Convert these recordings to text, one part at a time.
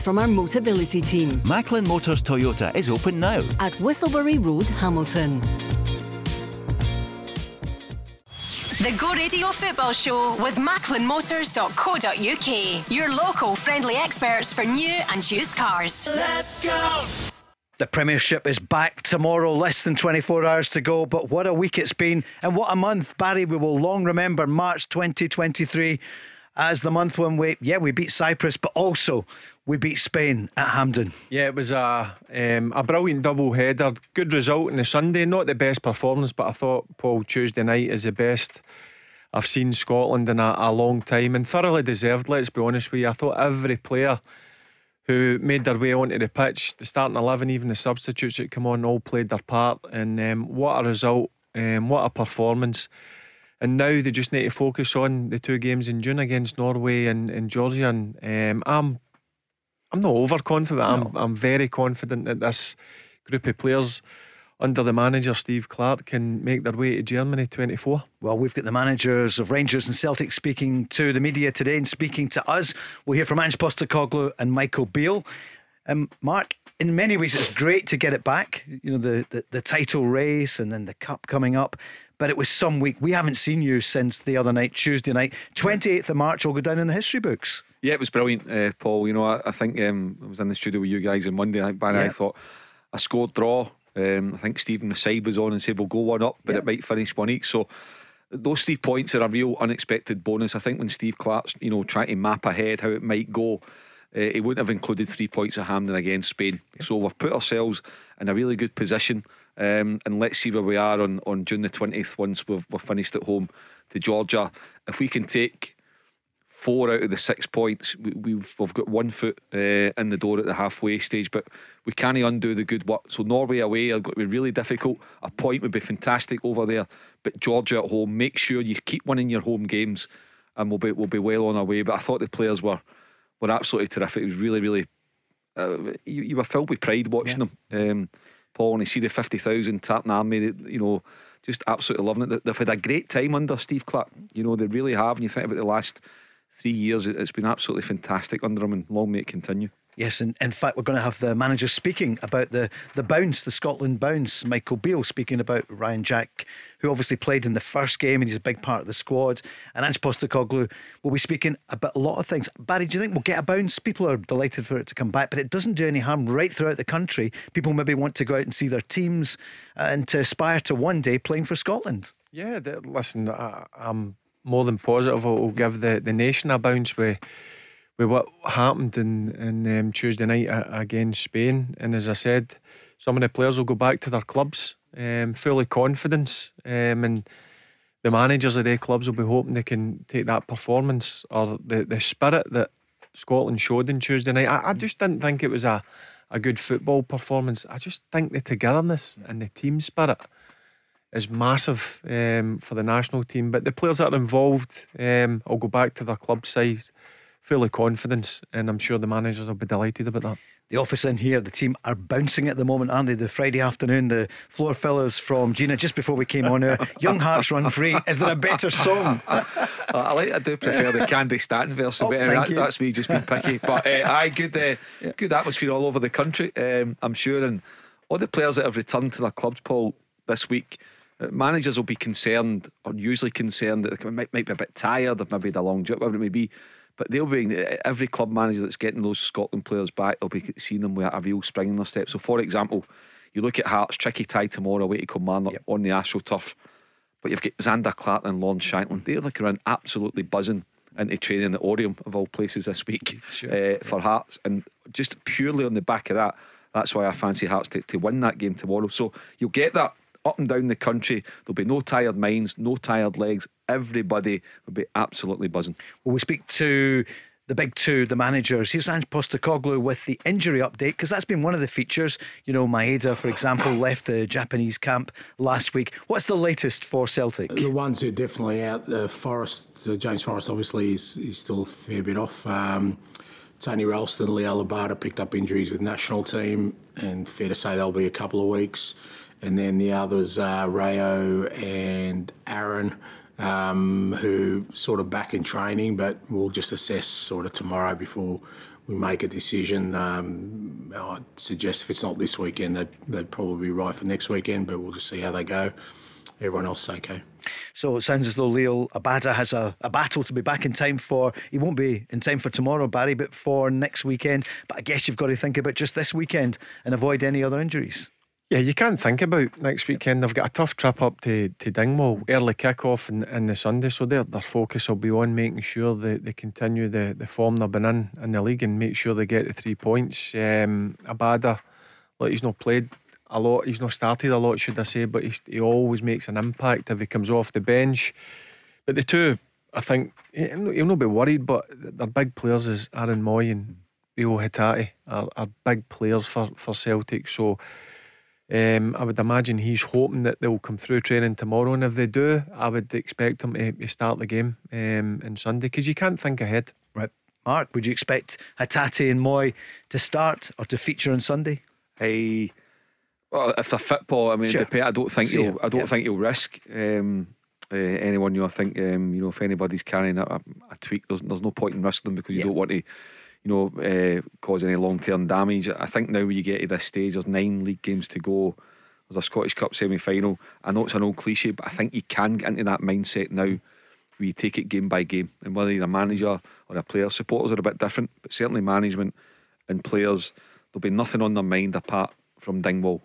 from our Motability team. Macklin Motors Toyota is open now. At Whistleberry Road, Hamilton. The Go Radio Football Show with MacklinMotors.co.uk. Your local friendly experts for new and used cars. Let's go! The Premiership is back tomorrow, less than 24 hours to go. But what a week it's been, and what a month, Barry. We will long remember March 2023 as the month when we, yeah, we beat Cyprus, but also we beat Spain at Hampden. Yeah, it was a um, a brilliant double header. Good result on the Sunday. Not the best performance, but I thought Paul Tuesday night is the best I've seen Scotland in a, a long time and thoroughly deserved. Let's be honest with you. I thought every player who made their way onto the pitch, the starting eleven, even the substitutes that come on, all played their part. And um, what a result! Um, what a performance! And now they just need to focus on the two games in June against Norway and, and Georgia. And um, I'm I'm not overconfident. No. I'm I'm very confident that this group of players under the manager Steve Clarke can make their way to Germany 24. Well, we've got the managers of Rangers and Celtic speaking to the media today and speaking to us. We'll hear from Ange Postecoglou and Michael Beale. Um, Mark, in many ways, it's great to get it back. You know, the, the, the title race and then the cup coming up. But it was some week. We haven't seen you since the other night, Tuesday night. 28th of March will go down in the history books. Yeah, it was brilliant, uh, Paul. You know, I, I think um, I was in the studio with you guys on Monday. I, yeah. I thought a scored draw um, I think Stephen Maside was on and said we'll go one up, but it might finish one each. So those three points are a real unexpected bonus. I think when Steve Clarke's, you know, trying to map ahead how it might go, uh, he wouldn't have included three points at Hampden against Spain. So we've put ourselves in a really good position. Um, and let's see where we are on, on June the 20th once we've, we've finished at home to Georgia. If we can take four out of the six points. We, have we've, we've got one foot uh, in the door at the halfway stage, but we can't undo the good work. So Norway away are going to be really difficult. A point would be fantastic over there, but Georgia at home. Make sure you keep winning your home games, and we'll be we'll be well on our way. But I thought the players were were absolutely terrific. It was really really. Uh, you, you, were filled with pride watching yeah. them, um, Paul. And you see the fifty thousand Tartan Army, you know, just absolutely loving it. They've had a great time under Steve Clarke. You know, they really have. And you think about the last three years. It's been absolutely fantastic under him, and long may it continue. Yes, and in fact, we're going to have the manager speaking about the, the bounce, the Scotland bounce. Michael Beale speaking about Ryan Jack, who obviously played in the first game and he's a big part of the squad. And Ange Postecoglou will be speaking about a lot of things. Barry, do you think we'll get a bounce? People are delighted for it to come back, but it doesn't do any harm right throughout the country. People maybe want to go out and see their teams uh, and to aspire to one day playing for Scotland. Yeah, listen, I, I'm more than positive. It will give the, the nation a bounce with with what happened in in um, Tuesday night against Spain. And as I said, some of the players will go back to their clubs um, fully confidence, um, and the managers of their clubs will be hoping they can take that performance or the the spirit that Scotland showed in Tuesday night. I, I just didn't think it was a a good football performance. I just think the togetherness and the team spirit is massive um, for the national team. But the players that are involved, um, I'll go back to their club side, full of confidence, and I'm sure the managers will be delighted about that. The office in here, the team are bouncing at the moment, aren't they? The Friday afternoon, the floor fillers from Gina just before we came on air. Young Hearts Run Free. Is there a better song? I like. I do prefer the Candi Staton version, oh, but uh, that, that's me just being picky. But uh, I good, uh, good atmosphere all over the country. Um, I'm sure, and all the players that have returned to their clubs, Paul, this week managers will be concerned, or usually concerned, that they might, might be a bit tired, or maybe the long trip, whatever it may be. But they'll be every club manager that's getting those Scotland players back. They'll be seeing them with a real spring in their step. So, for example, you look at Hearts, tricky tie tomorrow away to Kilmarnock yep. on the AstroTurf. But you've got Zander Clark and Lawrence Shankland. They're looking around absolutely buzzing into training at Oriam of all places this week sure. uh, for Hearts. And just purely on the back of that, that's why I fancy Hearts to, to win that game tomorrow. So you'll get that up and down the country. There'll be no tired minds, no tired legs. Everybody will be absolutely buzzing. Well, we speak to the big two, the managers. Here's Ange Postecoglou with the injury update because that's been one of the features. You know, Maeda, for example, left the Japanese camp last week. What's the latest for Celtic? The ones who are definitely out, the Forrest, uh, James Forrest, obviously, he's, he's still a fair bit off. Um, Tony Ralston, Liel Abada picked up injuries with national team, and fair to say they'll be a couple of weeks. And then the others are Reo and Aaron um, who sort of back in training, but we'll just assess sort of tomorrow before we make a decision. Um, I'd suggest if it's not this weekend, they'd, they'd probably be right for next weekend, but we'll just see how they go. Everyone else okay. So it sounds as though Liel Abada has a, a battle to be back in time for. He won't be in time for tomorrow, Barry, but for next weekend. But I guess you've got to think about just this weekend and avoid any other injuries. Yeah, you can't think about next weekend. They've got a tough trip up to, to Dingwall, early kick-off in, in the Sunday, so their, their focus will be on making sure they, they continue the, the form they've been in in the league and make sure they get the three points. Um, Abada, look, he's not played a lot, he's not started a lot, should I say, but he always makes an impact if he comes off the bench. But the two, I think, he'll not be worried, but they're big players is Aaron Mooy and Reo Hatate are, are big players for, for Celtic, so um, I would imagine he's hoping that they'll come through training tomorrow, and if they do, I would expect him to, to start the game um, on Sunday because you can't think ahead. Right, Mark, would you expect Hatate and Mooy to start or to feature on Sunday? Hey, well, if they're fit, Paul, I mean, sure. I don't think he'll. I don't yeah. think he'll risk. Um, uh, anyone, you know, I think, um, you know, if anybody's carrying a, a tweak, there's, there's no point in risking them because you yeah. don't want to you know, uh, cause any long term damage. I think now when you get to this stage, there's nine league games to go. There's a Scottish Cup semi final. I know it's an old cliche, but I think you can get into that mindset now where you take it game by game. And whether you're a manager or a player, supporters are a bit different, but certainly management and players, there'll be nothing on their mind apart from Dingwall.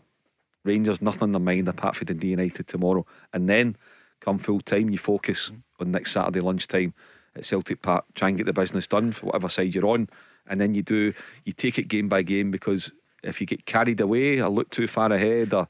Rangers, nothing on their mind apart from the United tomorrow. And then come full time, you focus on next Saturday lunchtime at Celtic Park. Try and get the business done for whatever side you're on, and then you do you take it game by game because if you get carried away or look too far ahead or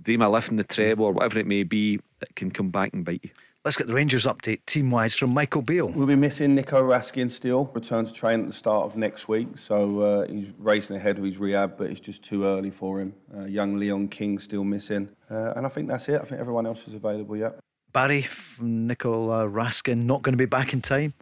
dream of lifting the treble or whatever it may be, it can come back and bite you. Let's get the Rangers update team wise from Michael Beale. We'll be missing Nico Raskin still. Return to train at the start of next week, so uh, he's racing ahead with his rehab, but it's just too early for him. Uh, young Leon King still missing, uh, and I think that's it. I think everyone else is available yet. Barry from Nicolas Raskin not going to be back in time?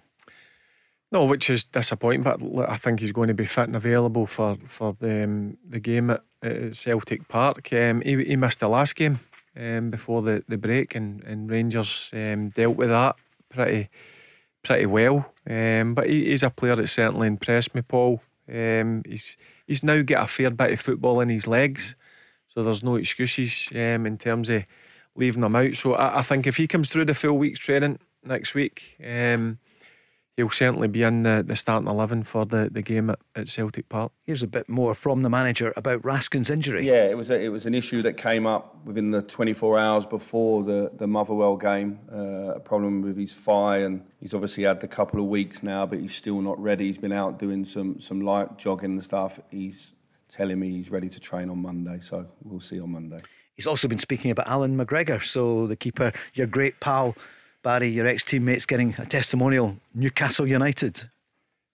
No, which is disappointing. But I think he's going to be fit and available for for the um, the game at, at Celtic Park. Um, he, he missed the last game um, before the, the break, and, and Rangers um, dealt with that pretty pretty well. Um, but he, he's a player that certainly impressed me, Paul. Um, he's he's now got a fair bit of football in his legs, so there's no excuses in terms of leaving him out. So I, I, think if he comes through the full week's training next week, he'll certainly be in the, the starting 11 for the, the game at, at Celtic Park. Here's a bit more from the manager about Raskin's injury. Yeah, it was a, it was an issue that came up within the 24 hours before the, the Motherwell game. Uh, a problem with his thigh, and he's obviously had a couple of weeks now, but he's still not ready. He's been out doing some, some light jogging and stuff. He's telling me he's ready to train on Monday, so we'll see on Monday. He's also been speaking about Allan McGregor. So the keeper, your great pal, Barry, your ex teammates getting a testimonial, Newcastle United.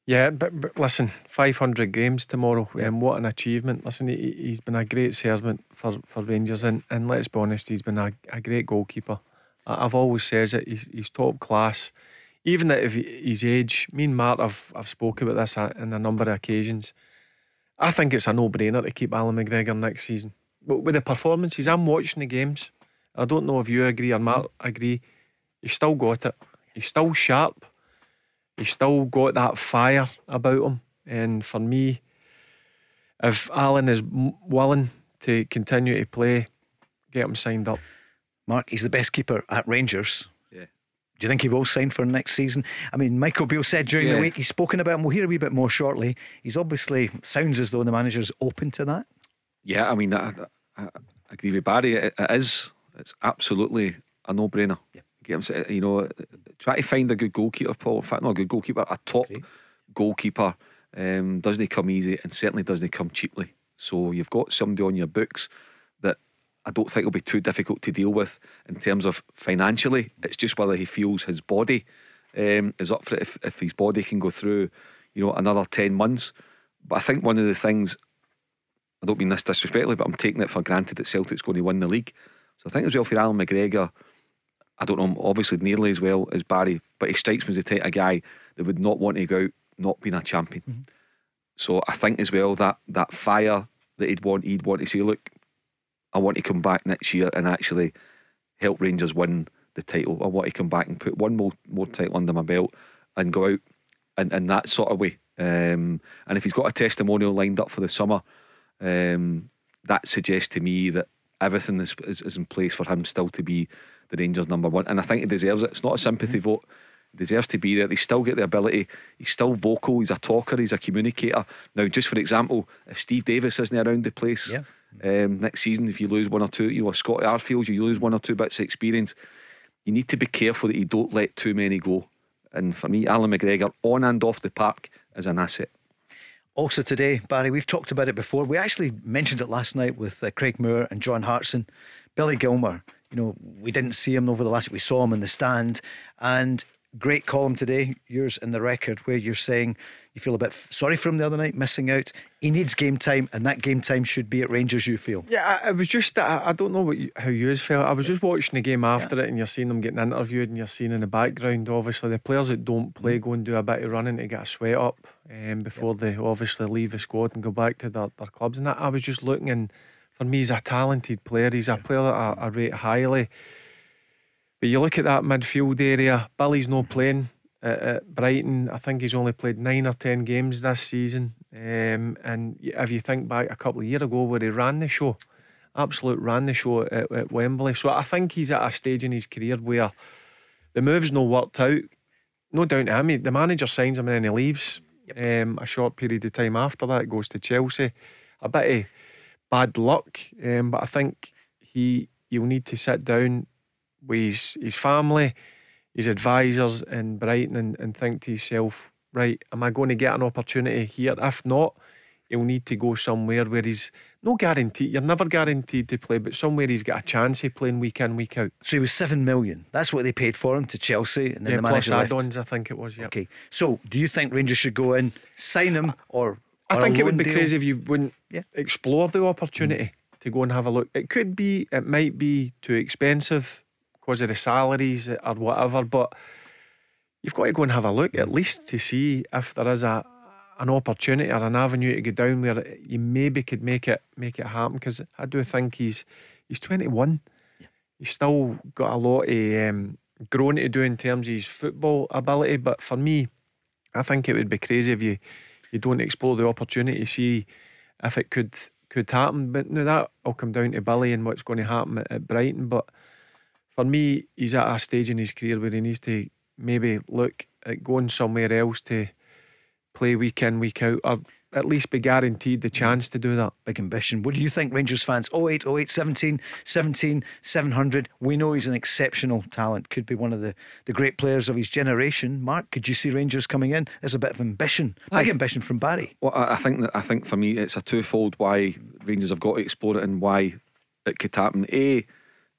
Yeah, but, but listen, 500 games tomorrow, and um, what an achievement. Listen, he, has been a great servant for, for Rangers, and, and let's be honest, he's been a, a great goalkeeper. I've always said that he's, he's top class. Even at his age, me and Mark have, have spoken about this on a number of occasions. I think it's a no brainer to keep Allan McGregor next season But with the performances, I'm watching the games. I don't know if you agree or not agree. He's still got it. He's still sharp. He's still got that fire about him. And for me, if Allan is willing to continue to play, get him signed up. Mark, he's the best keeper at Rangers. Yeah. Do you think he will sign for next season? I mean, Michael Beale said during yeah. the week he's spoken about him. We'll hear a wee bit more shortly. He's obviously sounds as though the manager's open to that. Yeah, I mean, I, I, agree with Barry. It, it is. It's absolutely a no-brainer. Yeah. You know, try to find a good goalkeeper, Paul. In fact, not a good goalkeeper, a top goalkeeper. Um, doesn't he come easy, and certainly doesn't he come cheaply. So you've got somebody on your books that I don't think will be too difficult to deal with in terms of financially. It's just whether he feels his body um, is up for it. If, if his body can go through you know, another 10 months. But I think one of the things, I don't mean this disrespectfully, but I'm taking it for granted that Celtic's going to win the league. So I think as well for Allan McGregor, I don't know, him obviously nearly as well as Barry, but he strikes me as the type of guy that would not want to go out not being a champion. Mm-hmm. So I think as well that that fire that he'd want, he'd want to say, look, I want to come back next year and actually help Rangers win the title. I want to come back and put one more more title under my belt and go out in, in that sort of way. Um, and if he's got a testimonial lined up for the summer, um, that suggests to me that everything is, is, is, in place for him still to be the Rangers number one. And I think he deserves it. It's not a sympathy mm-hmm. vote. He deserves to be there. He still get the ability. He's still vocal. He's a talker. He's a communicator. Now, just for example, if Steve Davis isn't around the place yeah. um, next season, if you lose one or two, you know, Scotty Arfield, you lose one or two bits of experience. You need to be careful that you don't let too many go. And for me, Allan McGregor, on and off the park, is an asset. Also today, Barry, we've talked about it before. We actually mentioned it last night with uh, Craig Moore and John Hartson. Billy Gilmour, you know, we didn't see him over the last. We saw him in the stand. And great column today, yours in the record, where you're saying you feel a bit sorry for him the other night, missing out. He needs game time, and that game time should be at Rangers. You feel? Yeah, I, it was just I, I don't know what you, how you felt. I was just watching the game after yeah. it, and you're seeing them getting interviewed, and you're seeing in the background, obviously the players that don't play go and do a bit of running to get a sweat up, um, before yeah. they obviously leave the squad and go back to their, their clubs. And that I was just looking, and for me, he's a talented player. He's a player that I, I rate highly. But you look at that midfield area, Billy's no playing at, at, Brighton. I think he's only played nine or ten games this season. Um, and if you think back a couple of years ago where he ran the show, absolute ran the show at, at Wembley. So I think he's at a stage in his career where the move's not worked out. No doubt to him. The manager signs him and then he leaves. Yep. Um, a short period of time after that, goes to Chelsea. A bit of bad luck, um, but I think he you'll need to sit down with his, his family his advisors in Brighton and, and think to himself, right, am I going to get an opportunity here? If not, he'll need to go somewhere where he's no guarantee. You're never guaranteed to play, but somewhere he's got a chance of playing week in, week out. So he was seven million. That's what they paid for him to Chelsea, and then yeah, the manager plus add-ons. I think it was. Yeah. Okay. So do you think Rangers should go in, sign him, or? I think it would be deal? crazy if you wouldn't yeah. explore the opportunity mm. to go and have a look. It could be. It might be too expensive because of the salaries or whatever. But you've got to go and have a look at least to see if there is a an opportunity or an avenue to go down where you maybe could make it make it happen. Because I do think he's he's 21. Yeah. He's still got a lot of um, growing to do in terms of his football ability. But for me, I think it would be crazy if you you don't explore the opportunity to see if it could could happen. But now that will come down to Billy and what's going to happen at, at Brighton. But for me, he's at a stage in his career where he needs to maybe look at going somewhere else to play week in, week out, or at least be guaranteed the mm-hmm. chance to do that. Big ambition. What do you think, Rangers fans? 08, 08, 17, 17, 700. We know he's an exceptional talent, could be one of the, the great players of his generation. Mark, could you see Rangers coming in? There's a bit of ambition, big ambition from Barry. Well, I think that I think for me it's a twofold why Rangers have got to explore it and why it could happen. A,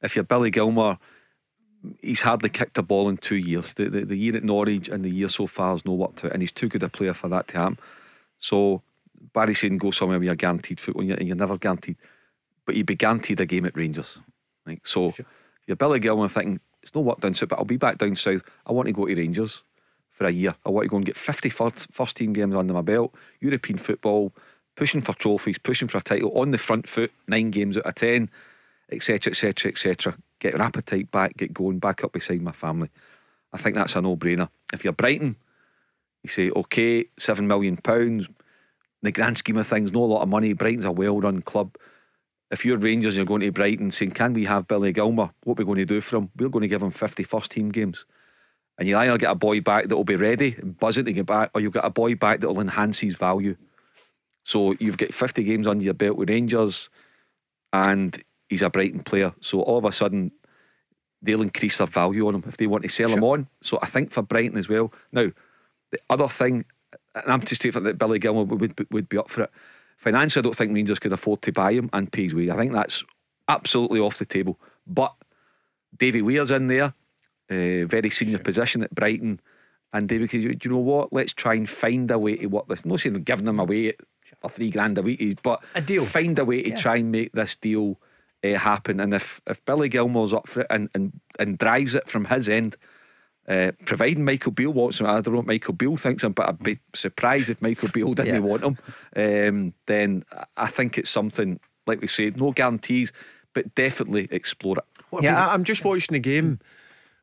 if you're Billy Gilmour, he's hardly kicked a ball in two years. The, the, the year at Norwich and the year so far has no worked out, and he's too good a player for that to happen. So Barry saying go somewhere where you're guaranteed football, and you're, and you're never guaranteed, but you'd be guaranteed a game at Rangers. Right? So sure. you're Billy Gilmour thinking it's no work down south, but I'll be back down south. I want to go to Rangers for a year. I want to go and get 50 first, first team games under my belt, European football, pushing for trophies, pushing for a title on the front foot, nine games out of ten etc., etc., etc. Get your appetite back, get going, back up beside my family. I think that's a no-brainer. If you're Brighton, you say, okay, seven million pounds. In the grand scheme of things, not a lot of money. Brighton's a well-run club. If you're Rangers and you're going to Brighton saying, can we have Billy Gilmour? What are we going to do for him? We're going to give him 50 first team games. And you'll either get a boy back that will be ready and buzzing to get back, or you've got a boy back that will enhance his value. So you've got 50 games under your belt with Rangers, and he's a Brighton player. So all of a sudden, they'll increase their value on him if they want to sell sure. him on. So I think for Brighton as well. Now, the other thing, and I'm to say that Billy Gilmour would, would be up for it. Financially, I don't think Rangers could afford to buy him and pay his way. I think that's absolutely off the table. But Davy Weir's in there, uh, very senior position at Brighton. And David, do you know what? Let's try and find a way to work this. I'm not saying giving them away for three grand a week, but a deal. Find a way to yeah. try and make this deal uh, happen. And if, if Billy Gilmour's up for it and, and, and drives it from his end, uh, providing Michael Beale wants him, I don't know what Michael Beale thinks him, but I'd be surprised if Michael Beale didn't yeah. want him. Um, then I think it's something, like we said, no guarantees, but definitely explore it. What yeah, I'm just watching the game.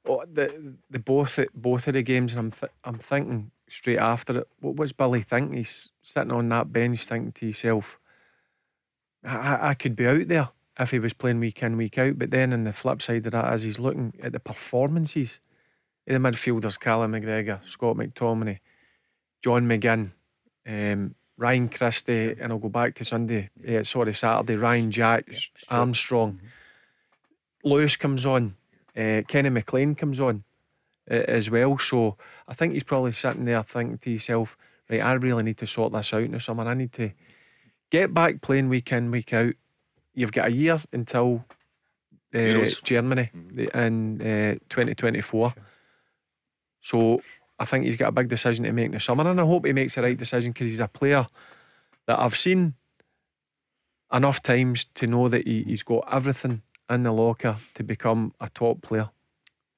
Oh, the the both both of the games, and I'm th- I'm thinking straight after it. What was Billy thinking? He's sitting on that bench, thinking to himself, I, I could be out there if he was playing week in week out. But then, on the flip side of that, as he's looking at the performances in the midfielders, Callum McGregor, Scott McTominay, John McGinn, um, Ryan Christie, and I'll go back to Sunday. Uh, sorry, Saturday. Ryan Jack, yep, Armstrong. Mm-hmm. Lewis comes on. Uh, Kenny McLean comes on uh, as well. So I think he's probably sitting there thinking to himself, right, I really need to sort this out in the summer. I need to get back playing week in, week out. You've got a year until uh, Germany mm-hmm. in uh, 2024. So I think he's got a big decision to make in the summer, and I hope he makes the right decision because he's a player that I've seen enough times to know that he, he's got everything in the locker to become a top player.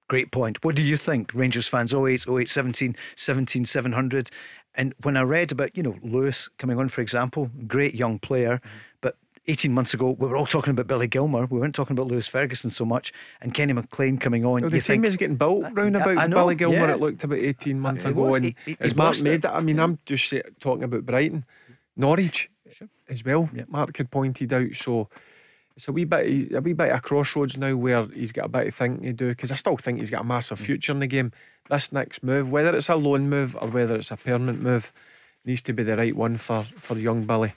Great point. What do you think, Rangers fans? 08, 08, 17, 17, 700. And when I read about, you know, Lewis coming on, for example, great young player, mm-hmm. But 18 months ago, we were all talking about Billy Gilmour. We weren't talking about Lewis Ferguson so much. And Kenny McLean coming on. Well, the team is getting built round about I know, Billy Gilmour. Yeah. It looked about 18 months ago. Was. And he, he, as Mark made that, I mean, yeah. I'm just talking about Brighton, Norwich sure. as well. Yeah. Mark had pointed out. So it's a wee bit a wee bit of crossroads now where he's got a bit of thinking to do because I still think he's got a massive mm. future in the game. This next move, whether it's a loan move or whether it's a permanent move, needs to be the right one for for young Billy.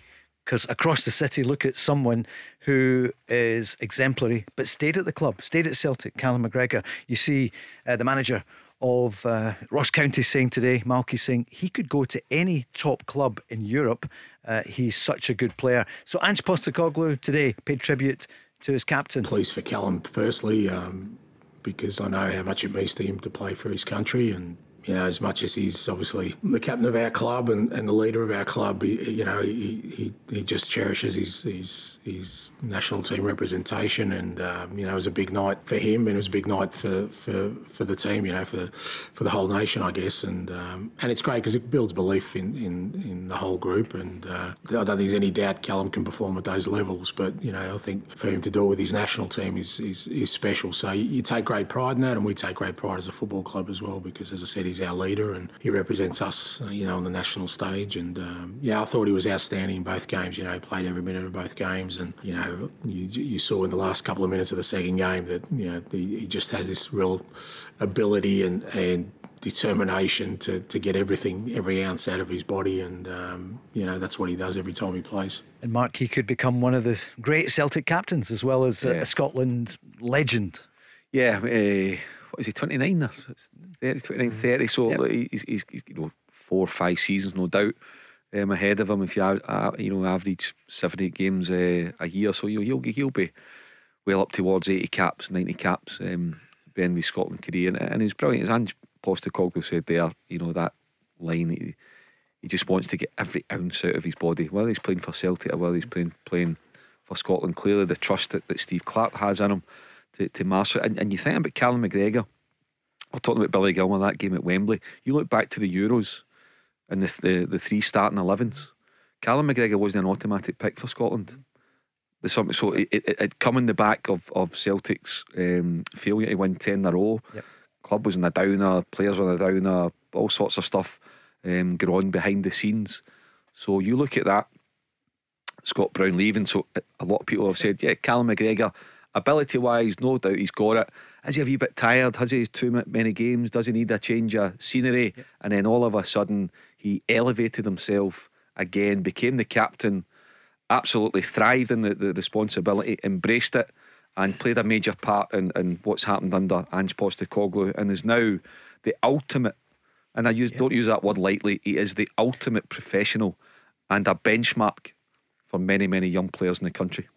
Because across the city, look at someone who is exemplary, but stayed at the club, stayed at Celtic, Callum McGregor. You see uh, the manager of uh, Ross County saying today, Malky saying he could go to any top club in Europe. Uh, he's such a good player. So Ange Postecoglou today paid tribute to his captain. Pleased for Callum, firstly, um, because I know how much it means to him to play for his country and know, as much as he's obviously the captain of our club and, and the leader of our club, he, you know, he, he, he just cherishes his, his his national team representation, and um, you know, it was a big night for him, and it was a big night for, for, for the team, you know, for for the whole nation, I guess, and um, and it's great because it builds belief in, in, in the whole group, and uh, I don't think there's any doubt Callum can perform at those levels, but you know, I think for him to do it with his national team is is, is special. So you, you take great pride in that, and we take great pride as a football club as well, because as I said, he's our leader and he represents us, uh, you know, on the national stage. And um, yeah, I thought he was outstanding in both games. You know, he played every minute of both games, and you know, you, you saw in the last couple of minutes of the second game that you know he, he just has this real ability and and determination to, to get everything, every ounce out of his body. And, um, you know, that's what he does every time he plays. And Mark, he could become one of the great Celtic captains as well as yeah. a Scotland legend. Yeah. Uh, what is he, 29 there? 30, 29, 30. So yep. he's, he's, he's, you know, four or five seasons, no doubt, um, ahead of him. If you, uh, you know, average seven, eight games uh, a year, so he'll, he'll, he'll be well up towards 80 caps, 90 caps, um, being the Scotland career. And, and he's brilliant. As Ange Postecoglou said there, you know, that line, he, he just wants to get every ounce out of his body, whether he's playing for Celtic or whether he's playing, playing for Scotland. Clearly, the trust that, that Steve Clarke has in him to, to master And, and you think about Callum McGregor, we're talking about Billy Gilmour, that game at Wembley. You look back to the Euros and the, the, the three starting 11s. Callum McGregor wasn't an automatic pick for Scotland. The, so it, it, it come in the back of, of Celtic's um, failure to win 10 in a row. Yep. Club was in a downer, players were in a downer, all sorts of stuff um, going on behind the scenes. So you look at that, Scott Brown leaving. So a lot of people have said, yeah, Callum McGregor Ability wise, no doubt he's got it. Is he a wee bit tired? Has he too many games? Does he need a change of scenery? Yep. And then all of a sudden, he elevated himself again, became the captain, absolutely thrived in the, the responsibility, embraced it, and played a major part in, in what's happened under Ange Postecoglou, and is now the ultimate. And I use, yep. don't use that word lightly. He is the ultimate professional and a benchmark for many, many young players in the country.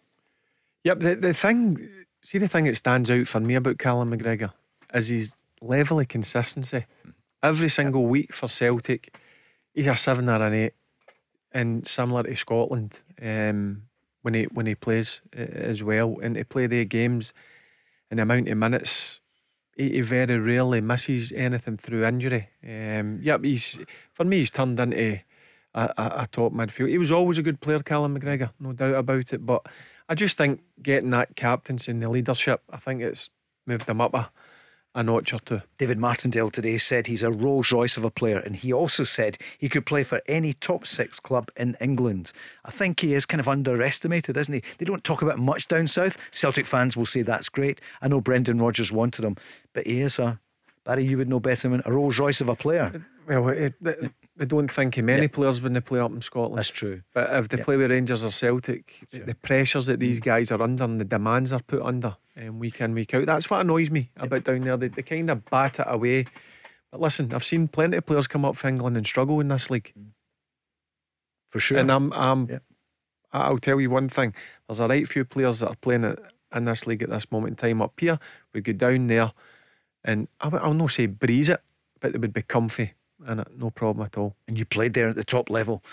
Yep, the, the thing, see, the thing that stands out for me about Callum McGregor is his level of consistency every single week for Celtic. He's a seven or an eight, and similar to Scotland um, when he when he plays uh, as well, and to play their games and the amount of minutes. He, he very rarely misses anything through injury. Um, yep, he's for me. He's turned into a, a, a top midfield. He was always a good player, Callum McGregor, no doubt about it. But I just think getting that captaincy and the leadership, I think it's moved him up a, a notch or two. David Martindale today said he's a Rolls Royce of a player, and he also said he could play for any top six club in England. I think he is kind of underestimated, isn't he? They don't talk about much down south. Celtic fans will say that's great. I know Brendan Rodgers wanted him, but he is a Barry. You would know better than a Rolls Royce of a player. Well, it, it, I don't think of many players when they play up in Scotland. That's true. But if they play with Rangers or Celtic, the pressures that these guys are under and the demands are put under um, week in, week out, that's what annoys me about down there. They, they kind of bat it away. But listen, I've seen plenty of players come up for England and struggle in this league. For sure. And I'm, I'm I'll tell you one thing there's a right few players that are playing it in this league at this moment in time up here. We go down there and I, I'll not say breeze it, but they would be comfy in it, no problem at all. And you played there at the top level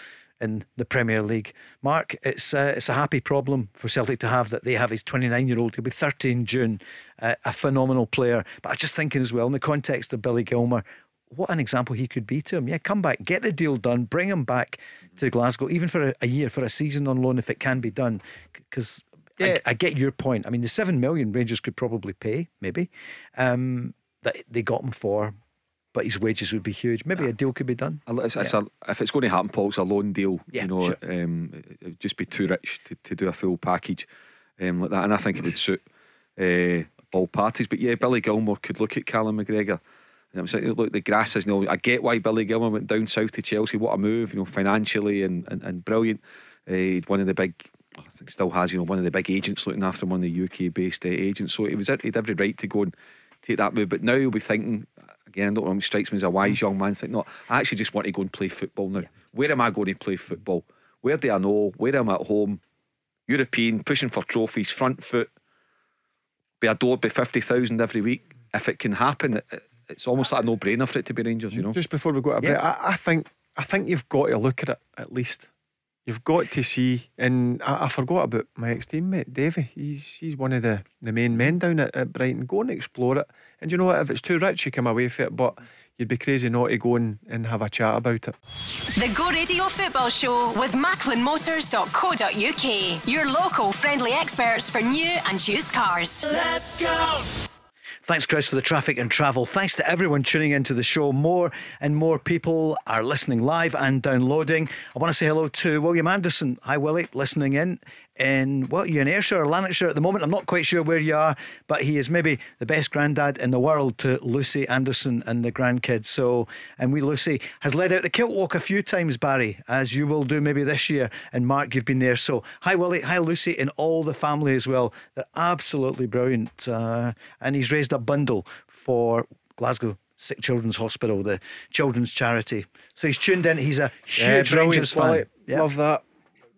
in the Premier League. Mark, it's uh, it's a happy problem for Celtic to have that they have his 29 year old. He'll be 30 in June, uh, a phenomenal player. But I'm just thinking as well in the context of Billy Gilmour. What an example he could be to him. Yeah, come back, get the deal done, bring him back to Glasgow, even for a, a year, for a season on loan if it can be done. Because yeah. I, I, get your point. I mean, the seven million Rangers could probably pay, maybe, um, that they got him for, but his wages would be huge. Maybe a deal could be done. It's, it's yeah. a, if it's going to happen, Paul, it's a loan deal. Yeah, you know, sure. um, it would just be too rich to, to do a full package um, like that, and I think it would suit uh, all parties. But yeah, Billy Gilmour could look at Callum McGregor. And I'm saying, look, the grass is no. I get why Billy Gilmour went down south to Chelsea. What a move, you know, financially and and, and brilliant. Uh, he'd one of the big I think still has, you know, one of the big agents looking after him, one of the UK based uh, agents. So he was he had every right to go and take that move. But now he'll be thinking, again, don't know, it strikes me as a wise mm. young man. Think, no, I actually just want to go and play football now. Yeah. Where am I going to play football? Where do I know? Where am I at home? European, pushing for trophies, front foot, be adored by 50,000 every week. If it can happen, it's almost like a no brainer for it to be Rangers, you know. Just before we go to break, yeah. I, I, think I think you've got to look at it at least. You've got to see, and I, I forgot about my ex teammate Davy. He's he's one of the, the main men down at, at Brighton. Go and explore it. And you know what? If it's too rich, you come away with it. But you'd be crazy not to go and, and have a chat about it. The Go Radio Football Show with MacklinMotors.co.uk. Your local friendly experts for new and used cars. Let's go! Thanks, Chris, for the traffic and travel. Thanks to everyone tuning into the show. More and more people are listening live and downloading. I want to say hello to William Anderson. Hi, Willie, listening in in well, you're in Ayrshire or Lanarkshire at the moment. I'm not quite sure where you are, but he is maybe the best granddad in the world to Lucy Anderson and the grandkids. So, and we Lucy has led out the kilt walk a few times, Barry, as you will do maybe this year. And Mark, you've been there. So, hi Willie, hi Lucy, and all the family as well. They're absolutely brilliant, uh, and he's raised a bundle for Glasgow Sick Children's Hospital, the children's charity. So he's tuned in. He's a huge yeah, Rangers fan. Yep. Love that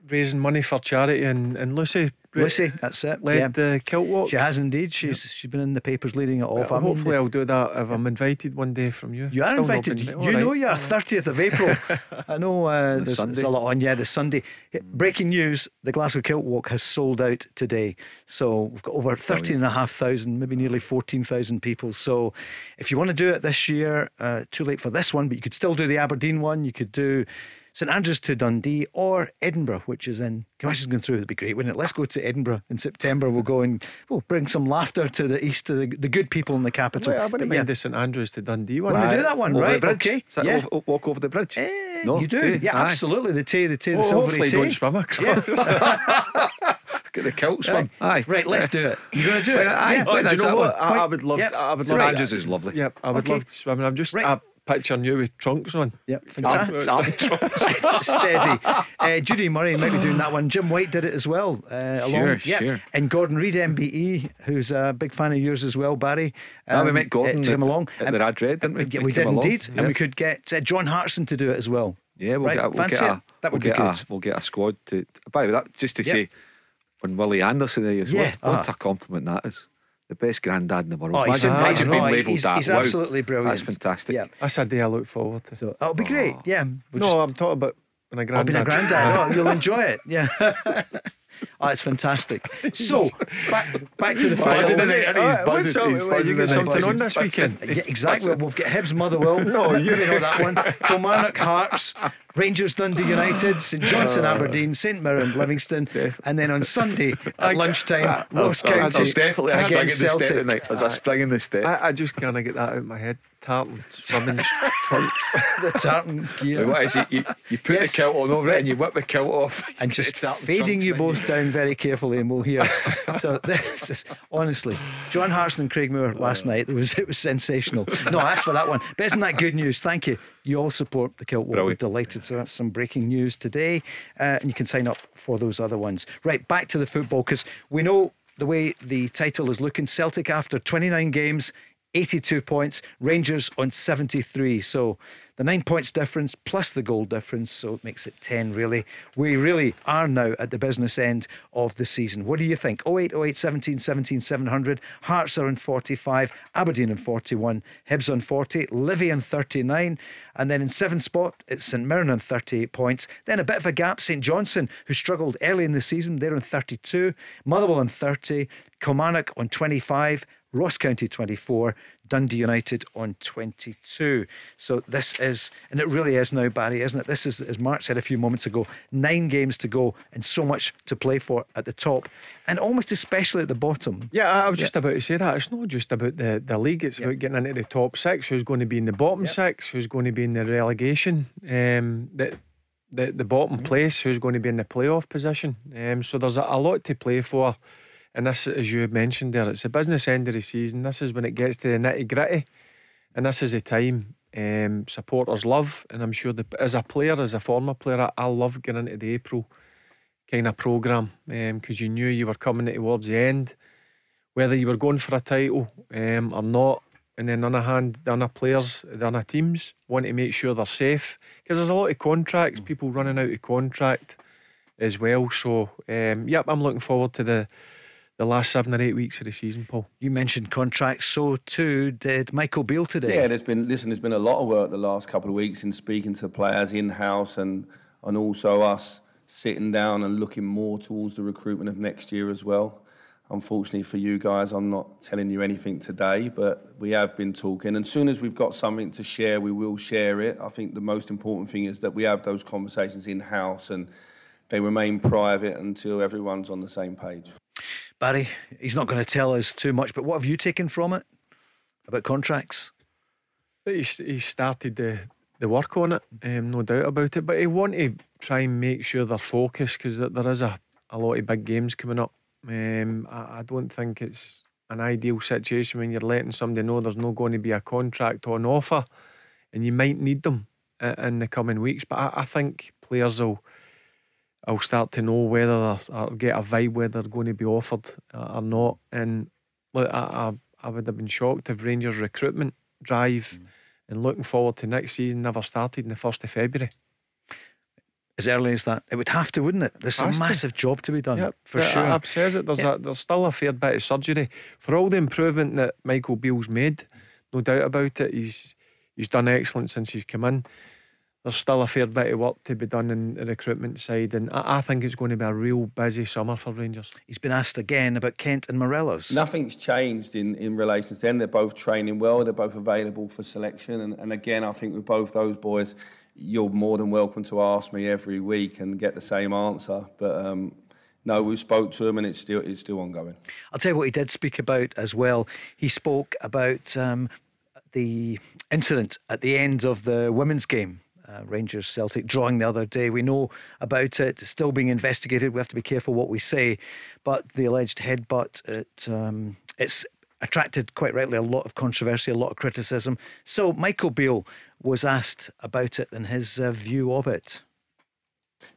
raising money for charity, and, and Lucy. Lucy, that's it. Led yeah. the kilt walk. She has indeed. She's she's been in the papers leading it off. Well, hopefully, I'll do that if I'm invited one day from you. You are Still invited. You, you know, you're thirtieth of April. I know uh, there's, there's, a lot on. Yeah, the Sunday. Breaking news: the Glasgow Kilt Walk has sold out today. So we've got over thirteen and a half thousand, maybe nearly fourteen thousand people. So if you want to do it this year, uh, too late for this one, but you could still do the Aberdeen one. You could do St Andrews to Dundee or Edinburgh, which is in. Commission's going through. It'd be great, wouldn't it? Let's go to Edinburgh in September. We'll go and we'll bring some laughter to the east, to the, the good people in the capital. Well, I wouldn't mind the St Andrews to Dundee one. Right. We do that one, over right? The okay. Is yeah. Over, walk over the bridge? Eh, no, you do. Yeah, Aye. absolutely. The Tay, the Tay, the oh, Silvery Tay. don't swim Yeah. Get the kilt swim. Aye. Right, let's do it. You're going to do it. Aye. Yeah. Oh, do you know what? I, I, would love. Yep. To, I would love. St Andrews is lovely. Yep, I would okay. love to swim. I'm just. Right. I, picturing you with trunks on. Yep, fantastic. It's steady. Uh, Judy Murray might be doing that one. Jim White did it as well. Uh, along, sure, yep. sure. And Gordon Reid, MBE, who's a big fan of yours as well, Barry. Um, oh, we met Gordon uh, to come along. At the Rad Red, didn't we? Yeah, we, we did indeed. And we could get uh, John Hartson to do it as well. Yeah, we'll right, get, we'll get a, that would we'll be good. A, we'll get a squad to. By the way, that just to yep. say, when Willie Anderson there, as yeah, what uh-huh. a compliment that is the best granddad in the world. Oh, he's Imagine, fantastic. imagine being Oh, labelled he's- that. he's Wow. absolutely brilliant. That's fantastic. Yeah. That's a day I look forward to. So that'll be oh. great. Yeah. We'll no, just- I'm talking about when a I'll granddad. be a granddad. oh, you'll enjoy it. Yeah. oh, it's fantastic. So back back to the buzzing final. in it, and he's Alright, what's buzzing, up? he's Well, buzzing you got it. something on this weekend? Yeah, exactly. We've got Hibs Motherwell. no, you know that one. Kilmarnock Hearts, Rangers Dundee United, St Johnstone oh. Aberdeen, St Mirren Livingston, and then on Sunday at lunchtime, Ross There's County definitely a spring in against the step Celtic. tonight. There's a spring in the step. I, I just can't get that out of my head. Tartan, swimming trunks. The tartan gear. What is it? You, you put Yes. the kilt on over it and you whip the kilt off. and just fading you in both down very carefully, and we'll hear. so this is honestly, John Hartson and Craig Moore last oh. night. It was it was sensational. No, that's for that one. But isn't that good news? Thank you. You all support the Kilt. We're delighted. So that's some breaking news today, uh, and you can sign up for those other ones. Right, back to the football because we know the way the title is looking. Celtic after 29 games. 82 points, Rangers on 73. So the nine points difference plus the goal difference, so it makes it 10 really. We really are now at the business end of the season. What do you think? 08, 08, 17, 17, 700. Hearts are on 45, Aberdeen on 41, Hibs on 40, Livy on 39. And then in seventh spot, it's St Mirren on 38 points. Then a bit of a gap, St Johnstone, who struggled early in the season, they're on 32, Motherwell on 30, Kilmarnock on 25. Ross County 24, Dundee United on 22. So this is, and it really is now, Barry, isn't it? This is, as Mark said a few moments ago, nine games to go and so much to play for at the top and almost especially at the bottom. Yeah, I was just about to say that. It's not just about the, the league, it's about getting into the top six, who's going to be in the bottom six, who's going to be in the relegation, um, the, the, the bottom place, who's going to be in the playoff position. Um, so there's a, a lot to play for. And this, as you mentioned there, it's the business end of the season. This is when it gets to the nitty gritty. And this is the time um, supporters love. And I'm sure the, as a player, as a former player, I, I love getting into the April kind of programme because you knew you were coming towards the end, whether you were going for a title um, or not. And then on the hand, the other players, the other teams want to make sure they're safe because there's a lot of contracts, people running out of contract as well. So, um, yep, I'm looking forward to the the last seven or eight weeks of the season, Paul. You mentioned contracts, so too did Michael Beale today. Yeah, there's been listen. There's been a lot of work the last couple of weeks in speaking to players in house and and also us sitting down and looking more towards the recruitment of next year as well. Unfortunately for you guys, I'm not telling you anything today, but we have been talking. And as soon as we've got something to share, we will share it. I think the most important thing is that we have those conversations in house and they remain private until everyone's on the same page. Barry, he's not going to tell us too much, but what have you taken from it about contracts? He's, he started the, the work on it, um, no doubt about it. But he want to try and make sure they're focused because there is a, a lot of big games coming up. Um, I, I don't think it's an ideal situation when you're letting somebody know there's not going to be a contract on offer and you might need them in the coming weeks. But I, I think players will will start to know whether or get a vibe whether they're going to be offered uh, or not. And look, I, I, I would have been shocked if Rangers recruitment drive and looking forward to next season never started in the first of February. As early as that, it would have to, wouldn't it? There's a Has to. massive job to be done Yep, for sure. I've said it. There's Yeah. a, there's still a fair bit of surgery for all the improvement that Michael Beale's made. No doubt about it. He's he's done excellent since he's come in. There's still a fair bit of work to be done in the recruitment side, and I, I think it's going to be a real busy summer for Rangers. He's been asked again about Kent and Morelos. Nothing's changed in, in relation to them. They're both training well. They're both available for selection. And, and again, I think with both those boys, you're more than welcome to ask me every week and get the same answer. But um, no, we spoke to him and it's still it's still ongoing. I'll tell you what he did speak about as well. He spoke about um, the incident at the end of the women's game. Uh, Rangers Celtic drawing the other day. We know about it, still being investigated. We have to be careful what we say. But the alleged headbutt, it, um, it's attracted quite rightly a lot of controversy, a lot of criticism. So Michael Beale was asked about it and his uh, view of it.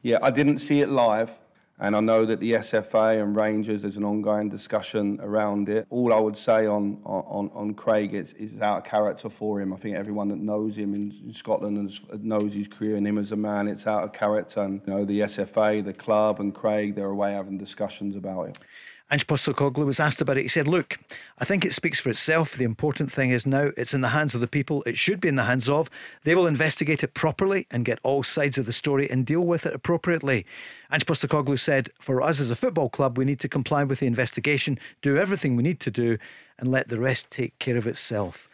Yeah, I didn't see it live, and I know that the SFA and Rangers, there's an ongoing discussion around it. All I would say on on, on Craig is, is out of character for him. I think everyone that knows him in, Scotland and knows his career and him as a man, it's out of character. And you know, the SFA, the club, and Craig, they're away having discussions about it. Ange Postecoglou was asked about it. He said, Look, I think it speaks for itself. The important thing is now it's in the hands of the people. It should be in the hands of. They will investigate it properly and get all sides of the story and deal with it appropriately. Ange Postecoglou said, For us as a football club, we need to comply with the investigation, do everything we need to do, and let the rest take care of itself.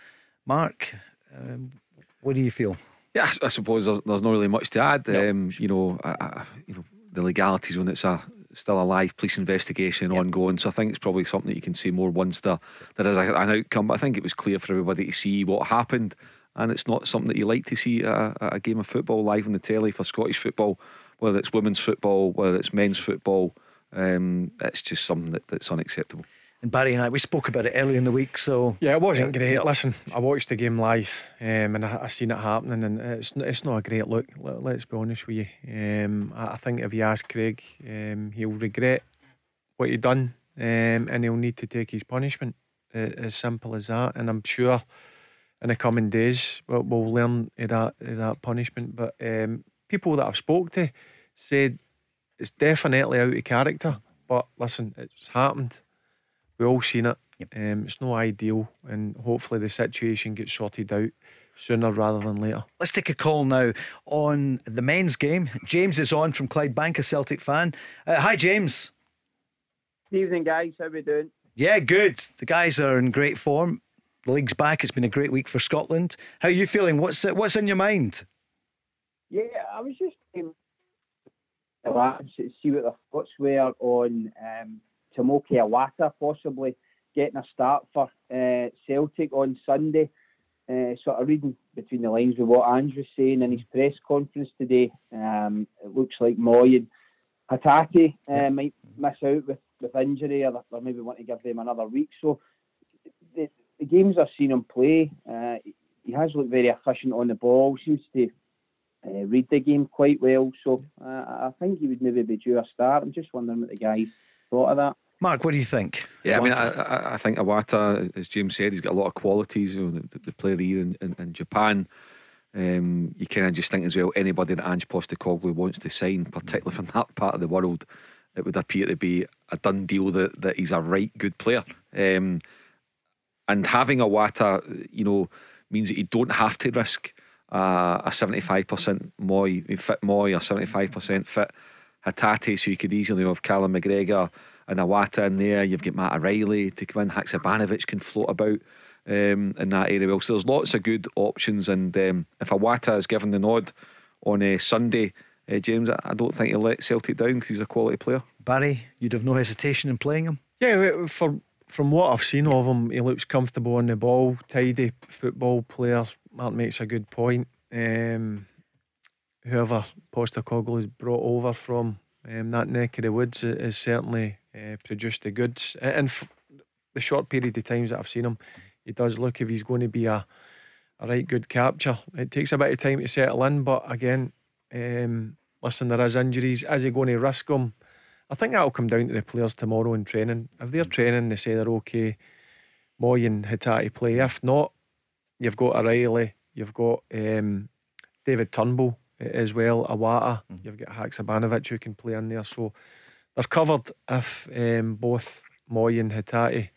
Mark, um, what do you feel? Yeah, I, suppose there's, there's, not really much to add. No. Um, you know, I, I, you know, the legalities when it's a still a live police investigation yep. ongoing. So I think it's probably something that you can see more once there, there is an outcome. But I think it was clear for everybody to see what happened. And it's not something that you like to see at a, at a game of football live on the telly for Scottish football, whether it's women's football, whether it's men's football. Um, it's just something that, that's unacceptable. And Barry and I, we spoke about it earlier in the week. So yeah, it wasn't great. Listen, I watched the game live, um, and I, I seen it happening, and it's it's not a great look. Let, us be honest with you. Um, I, I, think if you ask Craig, um, he'll regret what he done, um, and he'll need to take his punishment. Uh, as simple as that. And I'm sure in the coming days we'll, we'll learn that that punishment. But um, people that I've spoke to said it's definitely out of character. But listen, it's happened. We've all seen it. Yep. Um, it's no ideal, and hopefully the situation gets sorted out sooner rather than later. Let's take a call now on the men's game. James is on from Clydebank, a Celtic fan. Uh, hi, James. Good evening, guys. How we doing? Yeah, good. The guys are in great form. The league's back. It's been a great week for Scotland. How are you feeling? What's what's in your mind? Yeah, I was just um, see what the thoughts were on um, Tomoki Iwata possibly getting a start for uh, Celtic on Sunday. Uh, sort of reading between the lines with what Andrew was saying in his press conference today, um, it looks like Mooy and uh, might miss out with, with injury or, or, maybe want to give them another week. So the, the games I've seen him play, uh, he has looked very efficient on the ball, seems to uh, read the game quite well. So uh, I think he would maybe be due a start. I'm just wondering what the guys thought of that. Mark, what do you think? Yeah, Iwata? I mean, I, I, think Awata, as James said, he's got a lot of qualities. You know, the, the player here in, in, in Japan. Um, you kind of just think as well, anybody that Ange Postecoglou wants to sign, particularly from that part of the world, it would appear to be a done deal that, that he's a right good player. Um, and having Iwata, you know, means that you don't have to risk uh, a 75% Mooy, fit Mooy, or 75% fit Hatate, so you could easily have Callum McGregor and Awata in there. You've got Matt O'Riley to come in. Haksabanovic can float about um, in that area. Well, so there's lots of good options. And um, if Awata is given the nod on a Sunday, uh, James, I don't think he'll let Celtic down because he's a quality player. Barry, you'd have no hesitation in playing him. Yeah, for from what I've seen of him, he looks comfortable on the ball, tidy football player. Mark makes a good point. Um, whoever Postecoglou's brought over from um, that neck of the woods has certainly uh, produced the goods. And f- the short period of times that I've seen him, he does look if he's going to be a a right good capture. It takes a bit of time to settle in, but again, um, listen, there is injuries. Is he going to risk them? I think that'll come down to the players tomorrow in training. If they're training, they say they're okay. Mooy and Hatate play. If not, you've got O'Riley, you've got um, David Turnbull as well, Awata, mm. you've got Haksabanovic who can play in there. So they're covered if um, both Mooy and Hatate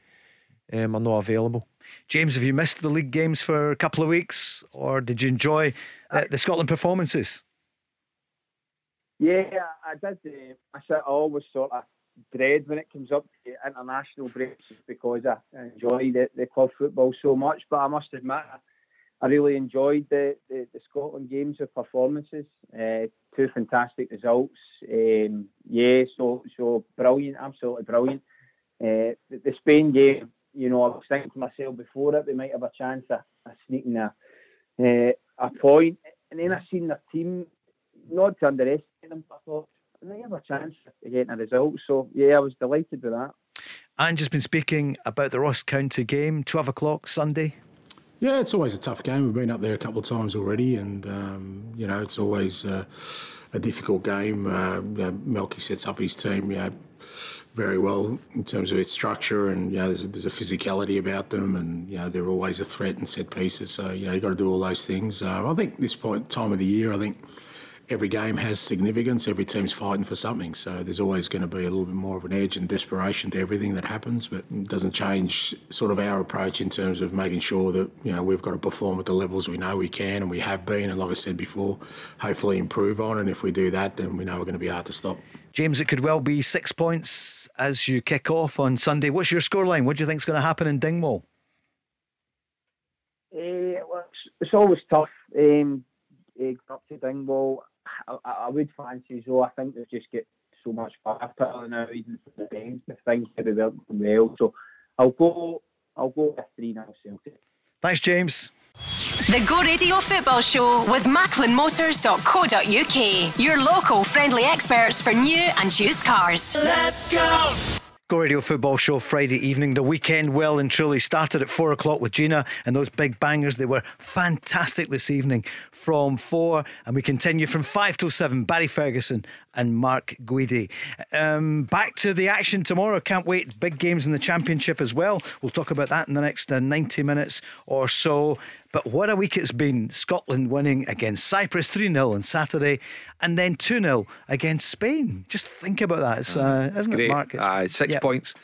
um, are not available. James, have you missed the league games for a couple of weeks, or did you enjoy uh, the Scotland performances? Yeah, I did. Uh, I always sort of dread when it comes up to international breaks because I enjoy the, the club football so much. But I must admit, I really enjoyed the, the, the Scotland games of performances. Uh, two fantastic results. Um, yeah, so so brilliant, absolutely brilliant. Uh, the, the, Spain game, you know, I was thinking to myself before it, we might have a chance of, of sneaking a uh, a point. And then I seen the team, not to underestimate them, I thought they have a chance of getting a result. So yeah, I was delighted with that. And just been speaking about the Ross County game, twelve o'clock Sunday. Yeah, it's always a tough game. We've been up there a couple of times already, and um, you know it's always uh, a difficult game. Uh, Malky sets up his team, you know, very well in terms of its structure, and you know there's a, there's a physicality about them, and you know they're always a threat in set pieces. So you know you got to do all those things. Uh, I think this point time of the year, I think every game has significance. Every team's fighting for something, so there's always going to be a little bit more of an edge and desperation to everything that happens. But it doesn't change sort of our approach in terms of making sure that you know we've got to perform at the levels we know we can and we have been, and like I said before, hopefully improve on. And if we do that, then we know we're going to be hard to stop. James, it could well be six points as you kick off on Sunday. What's your scoreline? What do you think is going to happen in Dingwall? Uh, well, it's, it's, always tough um, uh, up to Dingwall. I, I, would fancy so. I think they just get so much firepower now, even for the bench. If things could have worked well, so I'll go. I'll go with three now Celtic. Thanks, James. The Go Radio Football Show with MacklinMotors.co.uk. Your local friendly experts for new and used cars. Let's go! Go Radio Football Show Friday evening. The weekend well and truly started at four o'clock with Gina and those big bangers. They were fantastic this evening from four, and we continue from five till seven. Barry Ferguson and Mark Guidi. Um, back to the action tomorrow. Can't wait. Big games in the Championship as well. We'll talk about that in the next uh, 90 minutes or so. But what a week it's been. Scotland winning against Cyprus 3 0 on Saturday and then 2 0 against Spain. Just think about that. It's, uh, isn't Great. it, Mark? Uh, six points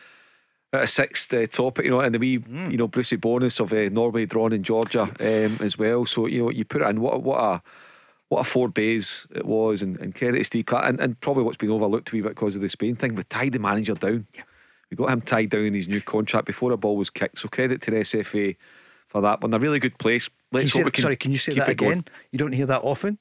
at a sixth uh, topic, you know, and the wee, mm. you know, Brucey bonus of uh, Norway drawn in Georgia um, as well. So, you know, you put it in, what, what a what a four days it was, and, and credit to Steve Clarke, and, and probably what's been overlooked a wee bit because of the Spain thing. We tied the manager down. Yeah. We got him tied down in his new contract before a ball was kicked. So credit to the SFA for that one. A really good place. Let's hope can, sorry, can you say that again? Going. You don't hear that often.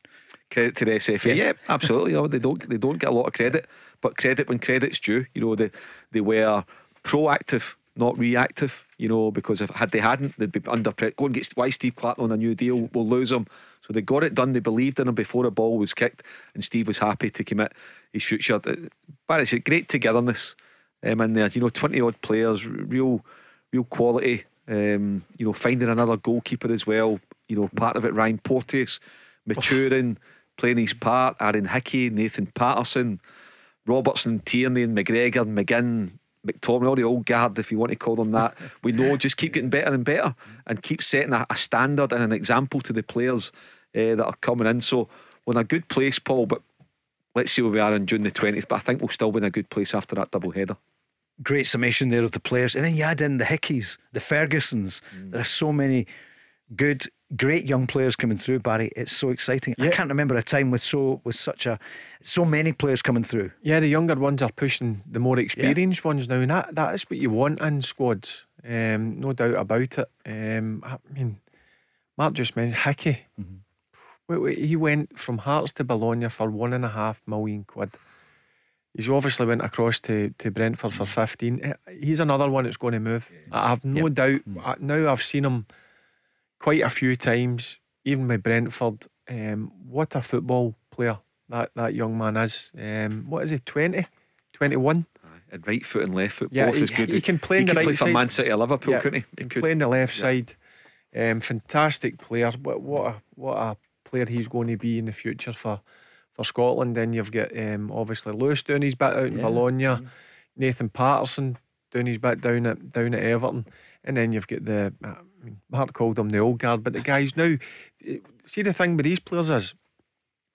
Credit to the SFA. Yes. Yeah, absolutely. no, they don't. They don't get a lot of credit, but credit when credit's due. You know, they they were proactive, not reactive. You know, because if had they hadn't, they'd be under pressure. Go and get why Steve Clarke on a new deal. We'll lose him. So they got it done. They believed in him before a ball was kicked, and Steve was happy to commit his future. But it's a great togetherness um, in there. You know, twenty odd players, real, real quality. Um, you know, finding another goalkeeper as well. You know, part of it, Ryan Porteous maturing, playing his part. Aaron Hickey, Nathan Patterson, Robertson, Tierney, and McGregor, and McGinn, McTominay, all the old guard, if you want to call them that. we know just keep getting better and better and keep setting a, a standard and an example to the players uh, that are coming in. So we're in a good place, Paul, but let's see where we are on June the 20th. But I think we'll still be in a good place after that double header great summation there of the players. And then you add in the Hickeys, the Fergusons. Mm. There are so many good, great young players coming through, Barry. It's so exciting. Yeah. I can't remember a time with so with such a so many players coming through. Yeah, the younger ones are pushing the more experienced yeah. ones now, and that, that is what you want in squads. Um, no doubt about it. Um, I mean, Mark just mentioned Hickey. Mm-hmm. He went from Hearts to Bologna for one and a half million quid. He's obviously went across to, to Brentford for 15. Eh, he's another one that's going to move. I have no yep. doubt. Mm. Now I've seen him quite a few times, even with Brentford. Um, what a football player that, that young man is. Um, what is he, 20? 21? And right foot and left foot, yeah, both he, is good. He can play he the right play side. for Man City or Liverpool, yeah, couldn't he? He can play on the left yeah. side. Um, fantastic player. What, what a what a player he's going to be in the future for for Scotland. Then you've got um, obviously Lewis doing his bit out in yeah. Bologna, mm. Nathan Patterson doing his bit down at down at Everton, and then you've got the I mean, Mark called them the old guard, but the guys now. See the thing with these players is.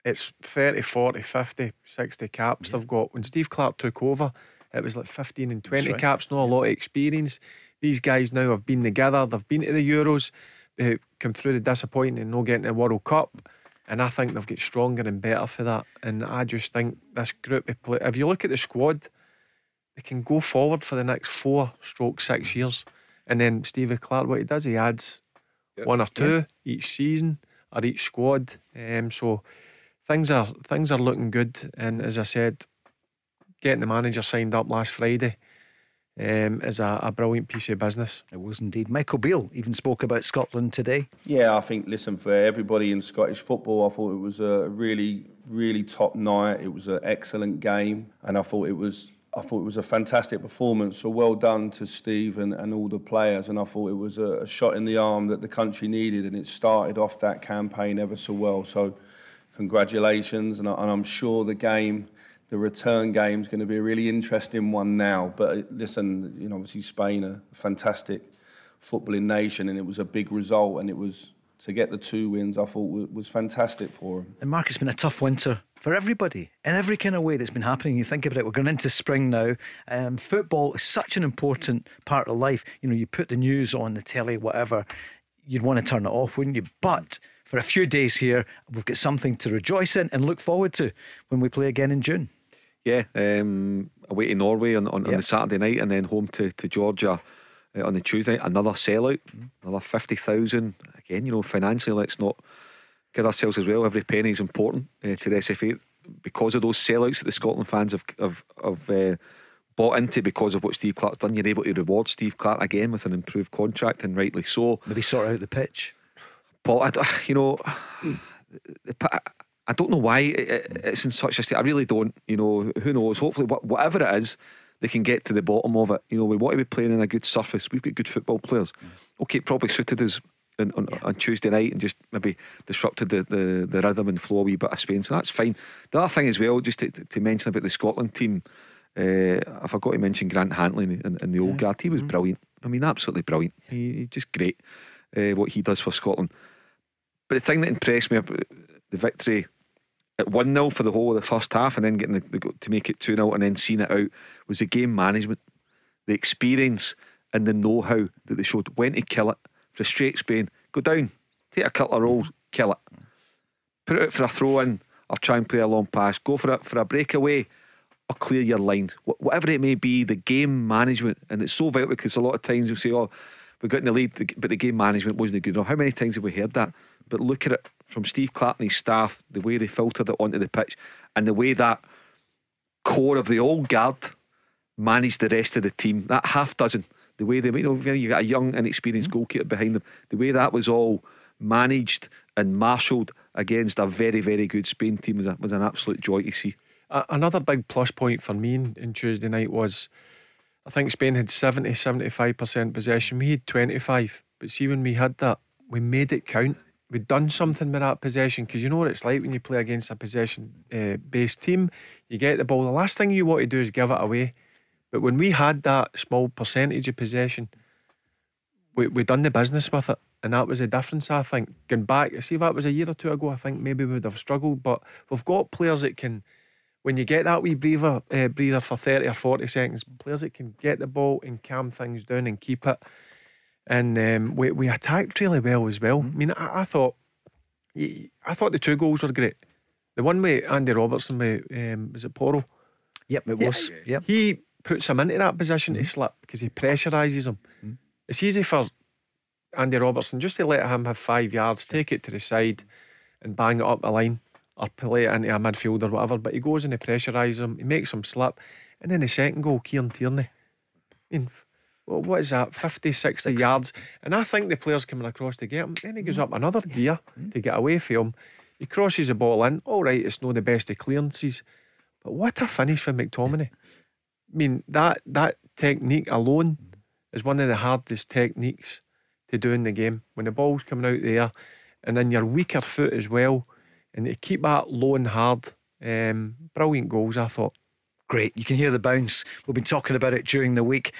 It's 30, 40, 50, 60 caps yeah. they've got. When Steve Clarke took over, it was like 15 and 20 right. caps, not a lot of experience. These guys now have been together, they've been to the Euros, they come through the disappointing and not getting the World Cup. And I think they've got stronger and better for that. And I just think this group of play, if you look at the squad, they can go forward for the next four stroke six years. And then Stevie Clarke, what he does, he adds yep. one or two each season or each squad. Um, so things are things are looking good. And as I said, getting the manager signed up last Friday um, is a, a, brilliant piece of business. It was indeed. Michael Beale even spoke about Scotland today. Yeah, I think, listen, for everybody in Scottish football, I thought it was a really, really top night. It was an excellent game, and I thought it was. I thought it was a fantastic performance. So well done to Steve and, and all the players. And I thought it was a, a shot in the arm that the country needed. And it started off that campaign ever so well. So congratulations. And, I, and I'm sure the game the return game is going to be a really interesting one now. But uh, listen, you know, obviously Spain a fantastic footballing nation, and it was a big result, and it was to get the two wins, I thought was fantastic for them. And Mark, it's been a tough winter for everybody in every kind of way that's been happening. You think about it, we're going into spring now. Um, football is such an important part of life. You know, you put the news on the telly, whatever, you'd want to turn it off, wouldn't you? But for a few days here, we've got something to rejoice in and look forward to when we play again in June. Yeah, um, away to Norway on, on, yep. on, the Saturday night and then home to, to Georgia uh, on the Tuesday. Another sellout, mm. another 50,000. Again, you know, financially, let's not kid ourselves as well. Every penny is important uh, to the SFA because of those sellouts that the Scotland fans have, have, have uh, bought into because of what Steve Clarke's done. You're able to reward Steve Clarke again with an improved contract, and rightly so. Maybe sort out the pitch. But, I, you know. I don't know why it's in such a state. I really don't. You know, who knows? Hopefully, whatever it is, they can get to the bottom of it. You know, we want to be playing in a good surface. We've got good football players. Okay, probably suited us on, on, yeah. on, Tuesday night and just maybe disrupted the, the, the rhythm and flow a wee bit of Spain. So that's fine. The other thing as well, just to, to mention about the Scotland team, uh, I forgot to mention Grant Hanley in, in the old yeah. guard. He was mm. brilliant. I mean, absolutely brilliant. He, he's just great uh, what he does for Scotland. But the thing that impressed me about the victory at 1 0 for the whole of the first half and then getting the, the, to make it 2 0 and then seeing it out was the game management, the experience and the know how that they showed. When to kill it, frustrate Spain, go down, take a couple of rolls, kill it. Put it out for a throw in or try and play a long pass, go for it for a breakaway or clear your lines. Whatever it may be, the game management, and it's so vital because a lot of times you'll say, oh, we got in the lead, but the game management wasn't good enough. How many times have we heard that? But look at it from Steve his staff, the way they filtered it onto the pitch, and the way that core of the old guard managed the rest of the team. That half dozen, the way they, you know, you got a young, inexperienced goalkeeper behind them, the way that was all managed and marshalled against a very, very good Spain team was, a, was an absolute joy to see. Another big plus point for me in, in Tuesday night was I think Spain had 70 75% possession. We had 25. But see, when we had that, we made it count we'd done something with that possession because you know what it's like when you play against a possession uh, based team. You get the ball. The last thing you want to do is give it away. But when we had that small percentage of possession, we we done the business with it, and that was the difference. I think going back, see if that was a year or two ago, I think maybe we would have struggled. But we've got players that can. When you get that wee breather, uh, breather for 30 or 40 seconds, players that can get the ball and calm things down and keep it and um, we we attacked really well as well. Mm-hmm. I mean, I, I, thought I thought the two goals were great. The one with Andy Robertson with um, was it Porro? Yep, it was. Yeah, yep. He puts him into that position mm-hmm. to slip because he pressurises him. Mm-hmm. It's easy for Andy Robertson just to let him have five yards, take it to the side, and bang it up the line or play it into a midfield or whatever. But he goes and he pressurises him, he makes him slip, and then the second goal, Kieran Tierney. I mean, well, what is that, 50, 60, 60, yards? And I think the player's coming across to get him. Then he goes up another gear to get away from him. He crosses the ball in. All right, it's not the best of clearances. But what a finish for McTominay. I mean, that, that technique alone is one of the hardest techniques to do in the game. When the ball's coming out there and then your weaker foot as well, and to keep that low and hard. Um, brilliant goals, I thought. Great. You can hear the bounce. We've been talking about it during the week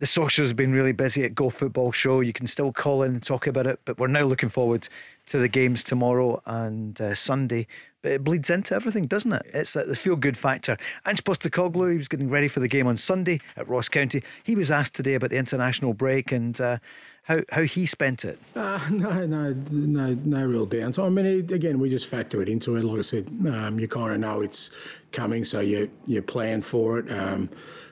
the socials been really busy at Go Football Show. You can still call in and talk about it, but we're now looking forward to the games tomorrow and uh, Sunday. But it bleeds into everything, doesn't it? It's the feel good factor. Ange Postecoglou, he was getting ready for the game on Sunday at Ross County. He was asked today about the international break and. Uh, how, how he spent it? Uh, no, no, no, no real downtime. I mean, it, again, we just factor it into it. Like I said, um, you kind of know it's coming, so you you plan for it. Um,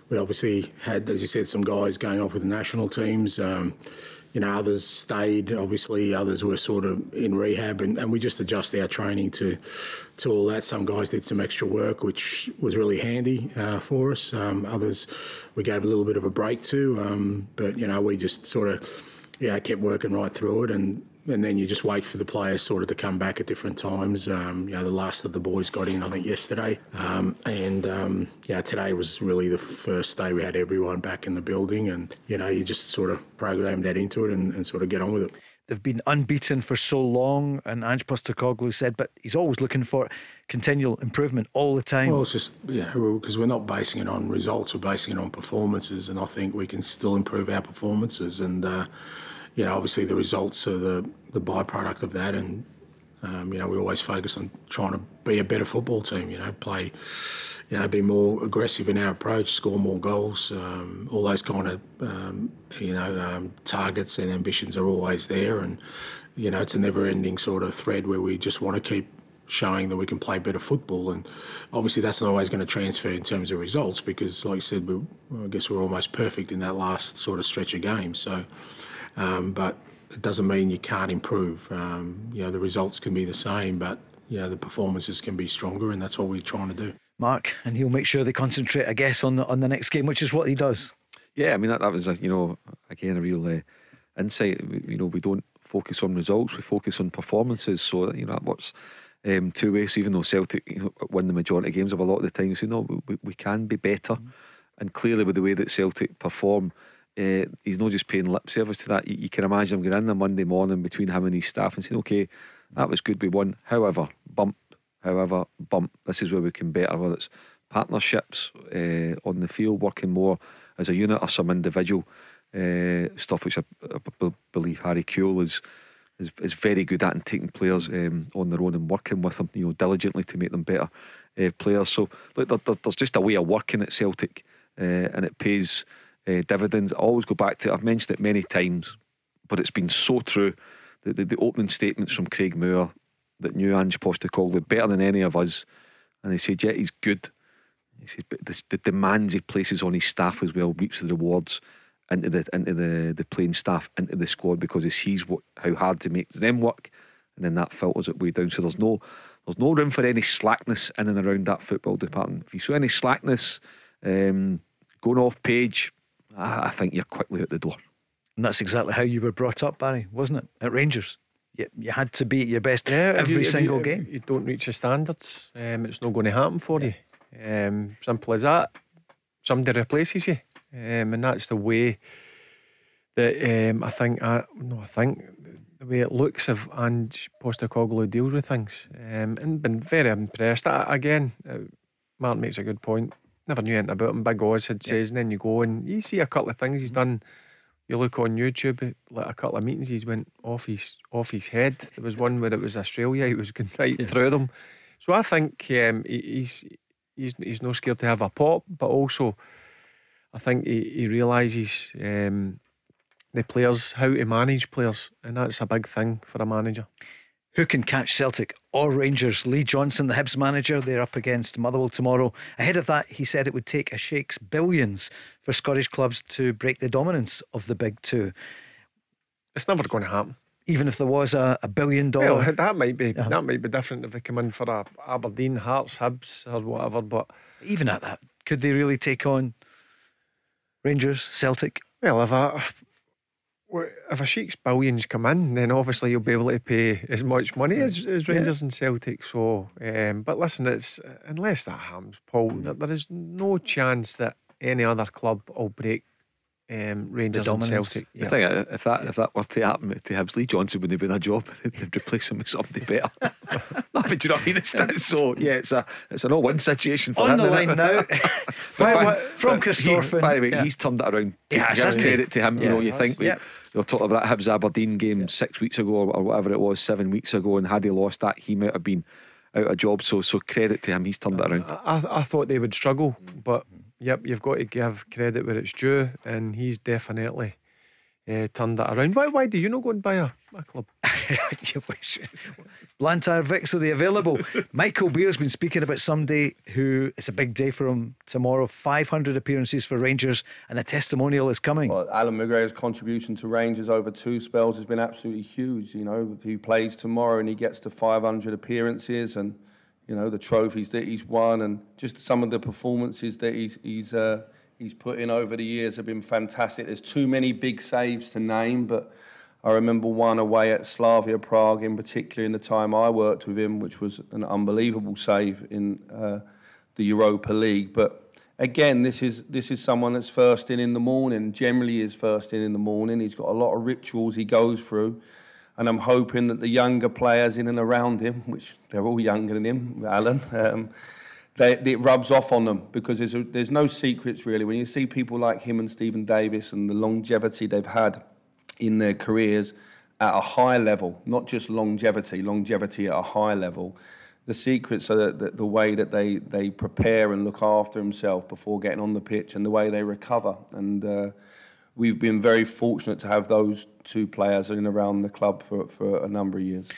we obviously had, as you said, some guys going off with the national teams. Um, you know, others stayed. Obviously, others were sort of in rehab, and, and we just adjust our training to to all that. Some guys did some extra work, which was really handy uh, for us. Um, others, we gave a little bit of a break to, um, but you know, we just sort of yeah kept working right through it, and and then you just wait for the players sort of to come back at different times. Um, you know, the last of the boys got in, I think, yesterday, um, and um, yeah, today was really the first day we had everyone back in the building, and you know, you just sort of program that into it and, and sort of get on with it. They've been unbeaten for so long, and Ange Postecoglou said, but he's always looking for continual improvement all the time. Well, it's just yeah, because we're not basing it on results, we're basing it on performances, and I think we can still improve our performances and. Uh, you know, obviously the results are the the byproduct of that, and um, you know, we always focus on trying to be a better football team. You know, play, you know, be more aggressive in our approach, score more goals. Um, all those kind of um, you know um, targets and ambitions are always there, and you know, it's a never-ending sort of thread where we just want to keep showing that we can play better football. And obviously, that's not always going to transfer in terms of results because, like I said, we, I guess we're almost perfect in that last sort of stretch of games. So, um, but it doesn't mean you can't improve. Um, you know, the results can be the same, but you know, the performances can be stronger, and that's what we're trying to do. Mark, and he'll make sure they concentrate, I guess, on the on the next game, which is what he does. Yeah, I mean that, that was a you know again a real uh, insight. We, you know, we don't focus on results; we focus on performances. So you know that works um, two ways. Even though Celtic you know, win the majority of games, of a lot of the times, so, you know we, we can be better. Mm. And clearly, with the way that Celtic perform, uh, he's not just paying lip service to that. You, you, can imagine him going in the Monday morning between him and his staff and saying, okay, that was good, we won. However, bump, however, bump. This is where we can better, whether it's partnerships uh, on the field, working more as a unit or some individual uh, stuff, which I, believe Harry Kewell is, is, is very good at and taking players um, on their own and working with them, you know, diligently to make them better players. So, look, there, there, there's just a way of working at Celtic, and it pays uh, dividends. I always go back to I've mentioned it many times, but it's been so true. The, the, the opening statements from Craig Moore that knew Ange Postecoglou better than any of us, and he said, "Yeah, he's good." He said, "But the, the demands he places on his staff as well reaps the rewards." Into the into the the playing staff into the squad because he sees what how hard to make them work, and then that filters it way down. So there's no there's no room for any slackness in and around that football department. If you saw any slackness, um, going off page, I, think you're quickly out the door. And that's exactly how you were brought up, Barry, wasn't it? At Rangers. You, you had to be at your best yeah, every you, single you, game. you don't reach your standards, um, it's not going to happen for yeah. you. Um, simple as that. Somebody replaces you. Um, and that's the way that um, I think, I, no, I think the way it looks of Ange Postecoglou deals with things. Um, and been very impressed. I, again, uh, Martin makes a good point never knew anything about him. Big Oz had yeah. says, and then you go and you see a couple of things he's done. You look on YouTube, like a couple of meetings he's went off his off his head. There was one where it was Australia, he was going right yeah. through them. So I think um, he's he's he's no scared to have a pop, but also I think he, he realises um, the players how to manage players, and that's a big thing for a manager. Who can catch Celtic or Rangers? Lee Johnson, the Hibs manager, they're up against Motherwell tomorrow. Ahead of that, he said it would take a sheik's billions for Scottish clubs to break the dominance of the big two. It's never going to happen. Even if there was a, a billion dollar, well, that might be that might be different if they come in for a Aberdeen, Hearts, Hibs, or whatever. But even at that, could they really take on Rangers, Celtic? Well, if a if a sheik's billions come in, then obviously you'll be able to pay as much money as, as Rangers yeah. and Celtic. So, um, but listen, it's unless that happens, Paul, mm. there is no chance that any other club will break um, Rangers and Celtic. Yeah. I think if that yeah. if that were to happen to Hibs, Lee Johnson wouldn't have been a job. They'd replace him with somebody better. no, but do you know what I mean? It's, so yeah, it's a it's an all-win situation for on him. the line now. from, from Christopher. By the way, yeah. he's turned that around. Yeah, credit to him. You know, you think we, you know, talking about Hibs Aberdeen game yeah. six weeks ago or, or, whatever it was, seven weeks ago, and had he lost that, he might have been out of job. So, so credit to him, he's turned it around. I, I thought they would struggle, but yep, you've got to give credit where it's due, and he's definitely uh, turned that around. Why, why do you not go and buy a, a club? Blantyre Vics are they available? Michael Beale's been speaking about somebody who it's a big day for him tomorrow. 500 appearances for Rangers, and a testimonial is coming. Well, Allan McGregor's contribution to Rangers over two spells has been absolutely huge. You know, he plays tomorrow and he gets to 500 appearances and you know the trophies that he's won and just some of the performances that he's he's uh, he's put in over the years have been fantastic. There's too many big saves to name, but I remember one away at Slavia Prague in particular in the time I worked with him, which was an unbelievable save in uh, the Europa League. But again, this is this is someone that's first in in the morning. Generally, is first in in the morning. He's got a lot of rituals he goes through, and I'm hoping that the younger players in and around him, which they're all younger than him, Allan. Um, they, it rubs off on them because there's, a, there's no secrets really. When you see people like him and Steven Davis and the longevity they've had in their careers at a high level, not just longevity, longevity at a high level. The secrets are the, the way that they, they prepare and look after themselves before getting on the pitch and the way they recover. And uh, we've been very fortunate to have those two players in around the club for, for a number of years.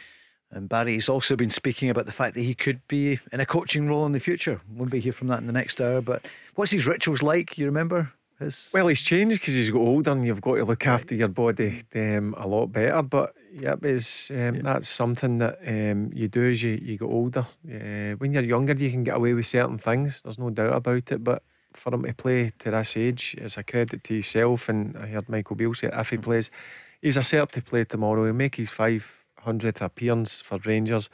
And Barry's also been speaking about the fact that he could be in a coaching role in the future. We'll be here from that in the next hour. But what's his rituals like? You remember? His... Well, he's changed because he's got older and you've got to look after your body um, a lot better. But yep, is um, yeah. that's something that um, you do as you, you get older. Uh, when you're younger, you can get away with certain things. There's no doubt about it. But for him to play to this age is a credit to himself. And I heard Michael Beale say if he plays, he's a cert to play tomorrow. He'll make his five hundredth appearance for Rangers.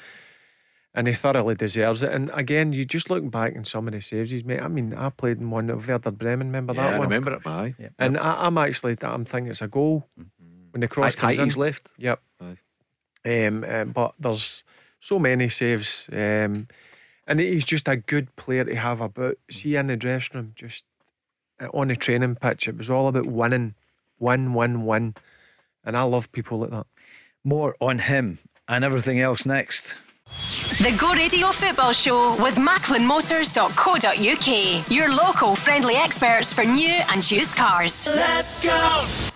And he thoroughly deserves it. And again, you just look back in some of the saves he's made. I mean, I played in one of Werder Bremen. Remember yeah, that I one? I remember it, aye. Yeah. And I, am actually, I'm thinking it's a goal mm-hmm. when the cross I, comes in. left. Yep. Um, um, but there's so many saves. Um, and he's just a good player to have about. See in the dressing room, just uh, on the training pitch, it was all about winning, win, win, win. And I love people like that. More on him and everything else next. The Go Radio Football Show with MacklinMotors.co.uk. Your local friendly experts for new and used cars. Let's go!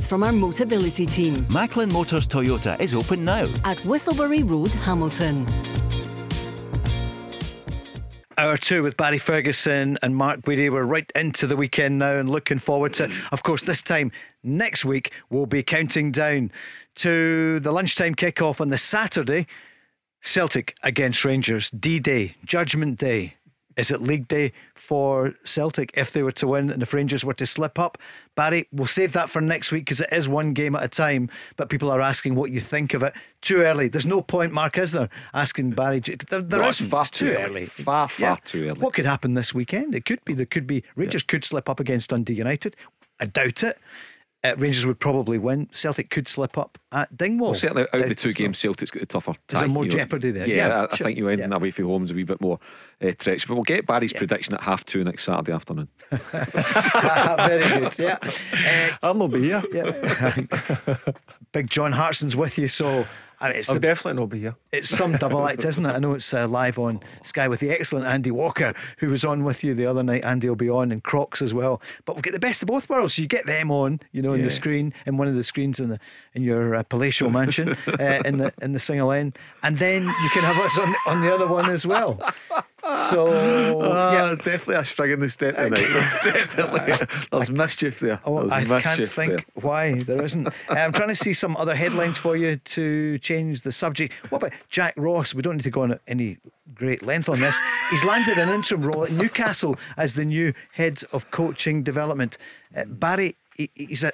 from our Motability team. Macklin Motors Toyota is open now at Whistleberry Road, Hamilton. Hour two with Barry Ferguson and Mark Guidi. We're right into the weekend now and looking forward to, of course, this time next week we'll be counting down to the lunchtime kickoff on the Saturday. Celtic against Rangers, D Day, Judgment Day. Is it league day for Celtic if they were to win and if Rangers were to slip up? Barry, we'll save that for next week because it is one game at a time. But people are asking what you think of it. Too early. There's no point, Mark, is there? Asking Barry. There, there no, is far too, too early. Far, far yeah. too early. What could happen this weekend? It could be. There could be. Rangers yeah. could slip up against Dundee United. I doubt it. Uh, Rangers would probably win. Celtic could slip up at Dingwall. Well, certainly out of the two games, Celtic's got the tougher. Is there more jeopardy know. there? Yeah, yeah I, I think you end yeah. away from home's a wee bit more uh, treacherous. But we'll get Barry's yeah. prediction at half two next Saturday afternoon. Very good. Yeah, uh, I'll not be here. Yeah. Big John Hartson's with you, so I mean, it's I'll the, definitely not be here. It's some double act, isn't it? I know it's uh, live on Sky with the excellent Andy Walker, who was on with you the other night. Andy will be on, and Crocs as well. But we'll get the best of both worlds. So you get them on, you know, in yeah. the screen, in one of the screens in the in your uh, palatial mansion, uh, in the in the single end, and then you can have us on, on the other one as well. So oh, yeah, definitely a spring in the step tonight. There's definitely there's I, mischief there. Oh, there's I mischief can't think there. why there isn't. I'm trying to see some other headlines for you to change the subject. What about Jack Ross? We don't need to go on any great length on this. He's landed an interim role at Newcastle as the new head of coaching development. Uh, Barry, he, he's a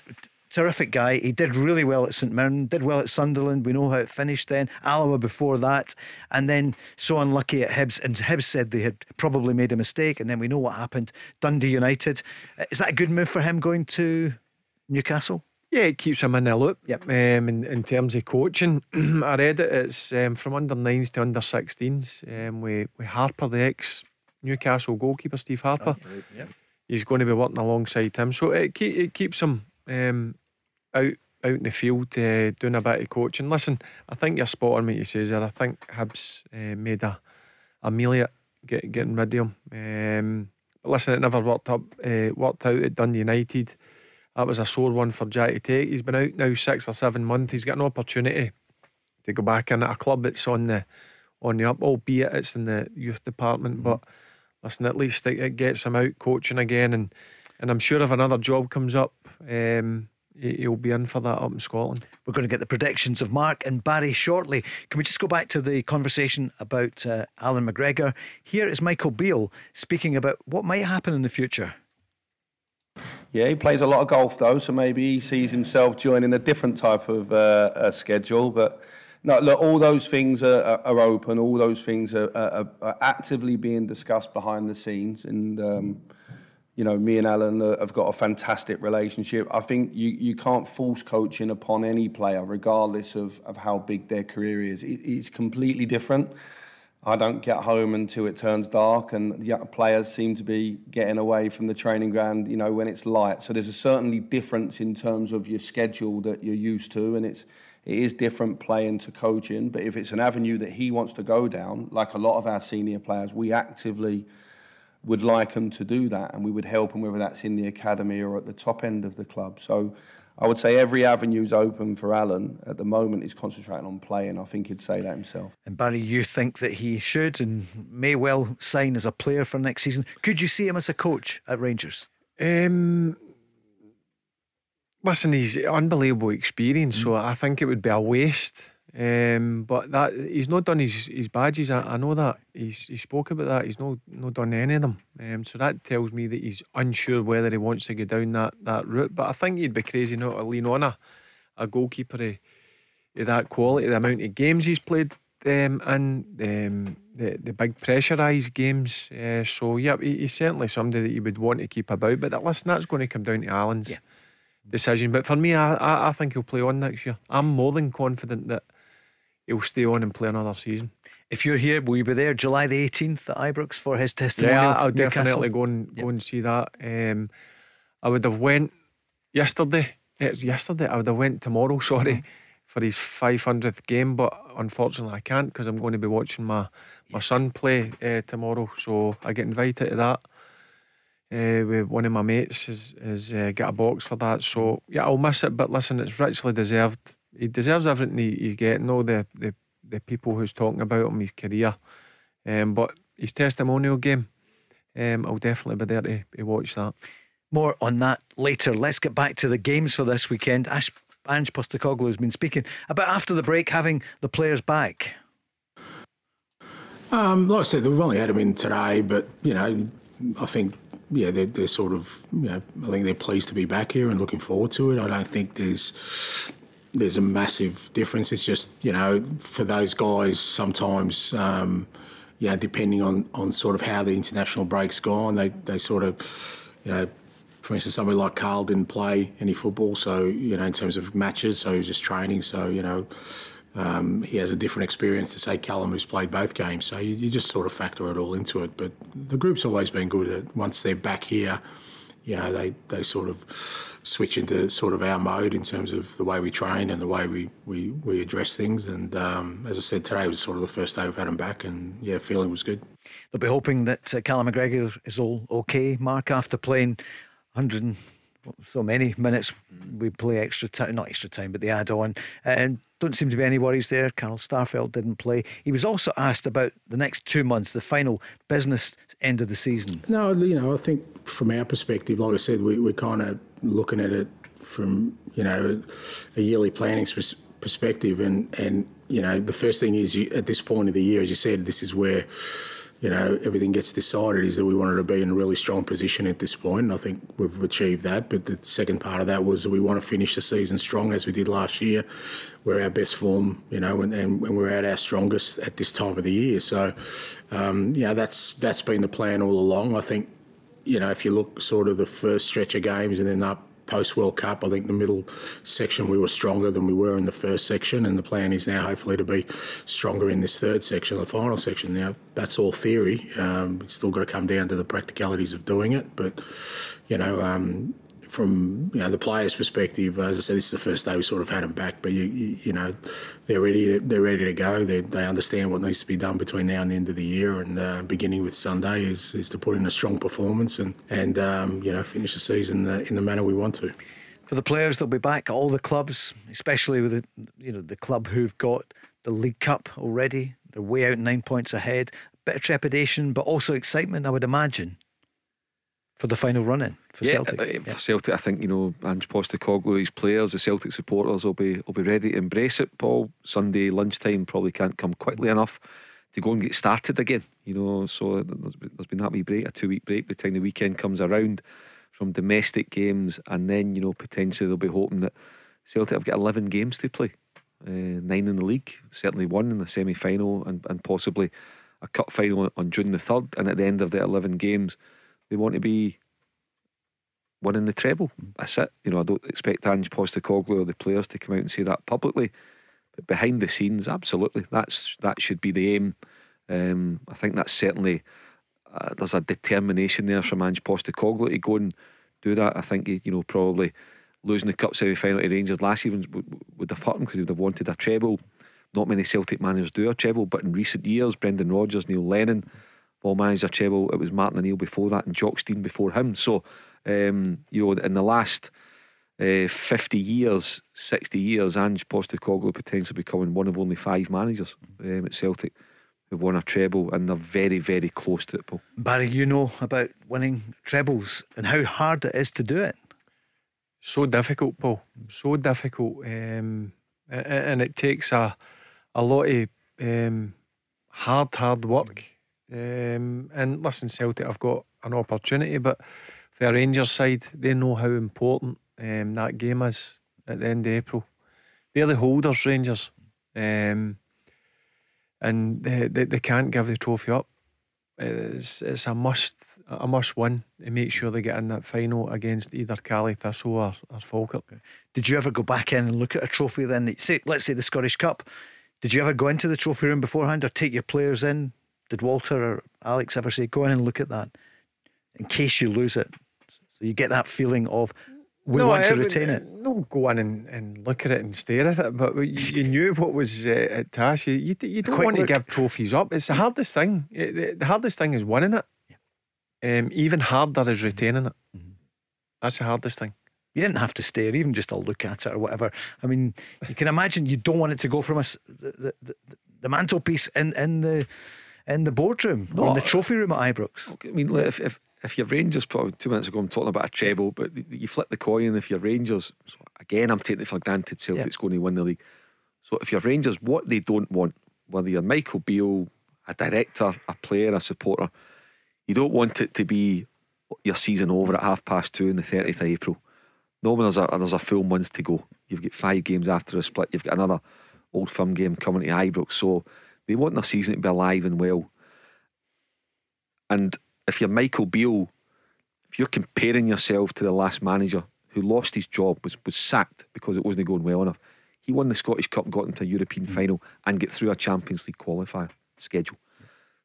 terrific guy. He did really well at St Mirren, did well at Sunderland. We know how it finished then. Alloa before that, and then so unlucky at Hibs. And Hibs said they had probably made a mistake, and then we know what happened. Dundee United. Uh, is that a good move for him going to Newcastle? Yeah, it keeps him in the loop. Yep. Um, in, in terms of coaching, I read it. It's um, from under nines to under 16s. Um, with, with Harper, the ex Newcastle goalkeeper, Steve Harper. Oh, right. yep. He's going to be working alongside him, so it, it keeps him um, out out in the field uh, doing a bit of coaching. Listen, I think you're spot on what you say there. I think Hibs uh, made a Amelia get, getting rid of him. Um, but listen, it never worked up uh, worked out at Dundee United. That was a sore one for Jack to take. He's been out now six or seven months. He's got an opportunity to go back in at a club that's on the on the up, albeit it's in the youth department. Mm-hmm. But listen, at least it, it, gets him out coaching again, and and I'm sure if another job comes up. Um, he'll be in for that up in Scotland. We're going to get the predictions of Mark and Barry shortly. Can we just go back to the conversation about uh, Allan McGregor? Here is Michael Beale speaking about what might happen in the future. Yeah, he plays a lot of golf though, so maybe he sees himself joining a different type of uh, uh, schedule. But no, look, all those things are, are open. All those things are, are, are, actively being discussed behind the scenes, and um, you know, me and Allan have got a fantastic relationship. I think you, you can't force coaching upon any player, regardless of, of how big their career is. It, it's completely different. I don't get home until it turns dark, and the players seem to be getting away from the training ground, you know, when it's light. So there's a certainly difference in terms of your schedule that you're used to, and it's it is different playing to coaching. But if it's an avenue that he wants to go down, like a lot of our senior players, we actively would like him to do that, and we would help him whether that's in the academy or at the top end of the club. So I would say every avenue is open for Allan. At the moment, he's concentrating on playing. I think he'd say that himself. And Barry, you think that he should and may well sign as a player for next season. Could you see him as a coach at Rangers? Um, listen, he's unbelievable experience, mm. so I think it would be a waste um, but that he's not done his, his badges. I, I know that he's he spoke about that. He's not not done any of them. Um, so that tells me that he's unsure whether he wants to go down that, that route. But I think he'd be crazy not to lean on a, a goalkeeper of, of that quality, the amount of games he's played, um, and um, the the big pressurised games. Uh, so yeah, he, he's certainly somebody that you would want to keep about. But that, listen, that's going to come down to Allan's yeah. decision. But for me, I, I I think he'll play on next year. I'm more than confident that he'll stay on and play another season. If you're here, will you be there July the 18th at Ibrox for his testimonial? Yeah, I'll definitely go and yep. go and see that. Um, I would have went yesterday. It was yesterday. I would have went tomorrow. Sorry. Mm-hmm. For his 500th game, but unfortunately I can't because I'm going to be watching my, my son play uh, tomorrow. So I get invited to that. Uh, with one of my mates has, has uh, got a box for that. So yeah, I'll miss it. But listen, it's richly deserved he deserves everything he, he's getting. All the, the the people who's talking about him, his career, um, but his testimonial game, um, I'll definitely be there to, to watch that. More on that later. Let's get back to the games for this weekend. Ash, Ange Postecoglou has been speaking about after the break having the players back. Um, like I said, we've only had them in today, but you know, I think yeah, they're, they're sort of you know, I think they're pleased to be back here and looking forward to it. I don't think there's there's a massive difference. It's just you know for those guys sometimes. Um, you know, depending on, on sort of how the international break's gone, they, they sort of, you know, for instance, somebody like Carl didn't play any football, so you know, in terms of matches, so he was just training. So you know, um, he has a different experience to say Callum, who's played both games. So you, you, just sort of factor it all into it. But the group's always been good at once they're back here you know, they, they sort of switch into sort of our mode in terms of the way we train and the way we, we, we address things. And um, as I said, today was sort of the first day we've had him back, and yeah, feeling was good. They'll be hoping that uh, Callum McGregor is all okay, Mark, after playing 100 so many minutes we play extra time, not extra time, but the add on. And don't seem to be any worries there. Carl Starfelt didn't play. He was also asked about the next two months, the final business end of the season. No, you know, I think from our perspective, like I said, we, we're kind of looking at it from, you know, a yearly planning perspective. And, and you know, the first thing is you, at this point of the year, as you said, this is where you know, everything gets decided is that we wanted to be in a really strong position at this point, and I think we've achieved that. But the second part of that was that we want to finish the season strong as we did last year. We're our best form, you know, and, and we're at our strongest at this time of the year. So, um, you know, that's that's been the plan all along. I think, you know, if you look sort of the first stretch of games and then up post World Cup, I think the middle section we were stronger than we were in the first section, and the plan is now hopefully to be stronger in this third section, the final section. Now that's all theory. Um, it's still got to come down to the practicalities of doing it, but you know. Um, from you know the players' perspective, as I said, this is the first day we sort of had them back. But you, you, you know, they're ready. They're ready to go. They, they understand what needs to be done between now and the end of the year. And uh, beginning with Sunday is, is to put in a strong performance and and um, you know finish the season uh, in the manner we want to. For the players, they'll be back. All the clubs, especially with the you know the club who've got the League Cup already. They're way out nine points ahead. Bit of trepidation, but also excitement, I would imagine for the final run in for yeah, Celtic. Uh, yeah. For Celtic, I think you know Ange Postecoglou, his players, the Celtic supporters will be will be ready to embrace it. Paul Sunday lunchtime probably can't come quickly enough to go and get started again. You know, so there's, there's been that wee break, a two week break by the time the weekend comes around from domestic games, and then you know potentially they'll be hoping that Celtic have got 11 games to play, uh, nine in the league, certainly one in the semi final, and, and possibly a cup final on June the 3rd. And at the end of the 11 games, they want to be winning the treble. That's it. You know, I don't expect Ange Postecoglou or the players to come out and say that publicly, but behind the scenes, absolutely, that's that should be the aim. Um, I think that's certainly uh, there's a determination there from Ange Postecoglou to go and do that. I think you know probably losing the cup semi final to Rangers last season would, would have hurt him because he would have wanted a treble. Not many Celtic managers do a treble, but in recent years, Brendan Rodgers, Neil Lennon all managed a treble. It was Martin O'Neill before that and Jock Stein before him. So, um, you know, in the last uh, 50 years, 60 years, Ange Postecoglou potentially becoming one of only five managers um, at Celtic who've won a treble and they're very, very close to it, Paul. Barry, you know about winning trebles and how hard it is to do it. So difficult, Paul. So difficult. Um, and it takes a, a lot of um, hard, hard work. Um, and listen, Celtic have got an opportunity, but for the Rangers side, they know how important um, that game is at the end of April. They're the holders, Rangers. Um, and they, they, they can't give the trophy up. It's, it's a must a must win to make sure they get in that final against either Caley Thistle or, or Falkirk. Did you ever go back in and look at a trophy then? Say, let's say the Scottish Cup. Did you ever go into the trophy room beforehand or take your players in? Did Walter or Alex ever say, go in and look at that in case you lose it? So you get that feeling of we no, want to retain it. No, go in and, and look at it and stare at it. But you, you knew what was uh, at task. You, you, you don't want look. to give trophies up. It's the hardest thing. It, the hardest thing is winning it. Yeah. Um, even harder is retaining it. Mm-hmm. That's the hardest thing. You didn't have to stare, even just to look at it or whatever. I mean, you can imagine you don't want it to go from us the, the, the, the mantelpiece in, in the in the boardroom no, or in the uh, trophy room at Ibrox. I mean, if, if if you're Rangers, probably two minutes ago, I'm talking about a treble, but you flip the coin. If you're Rangers, so again, I'm taking it for granted Celtic's yeah. going to win the league. So if you're Rangers, what they don't want, whether you're Michael Beale, a director, a player, a supporter, you don't want it to be your season over at half past two on the 30th of April. Normally there's a there's a full month to go. You've got five games after a split. You've got another old firm game coming to Ibrox. So they want their season to be alive and well. And if you're Michael Beale, if you're comparing yourself to the last manager who lost his job, was, was sacked because it wasn't going well enough, he won the Scottish Cup, got into a European mm. final, and get through a Champions League qualifier schedule.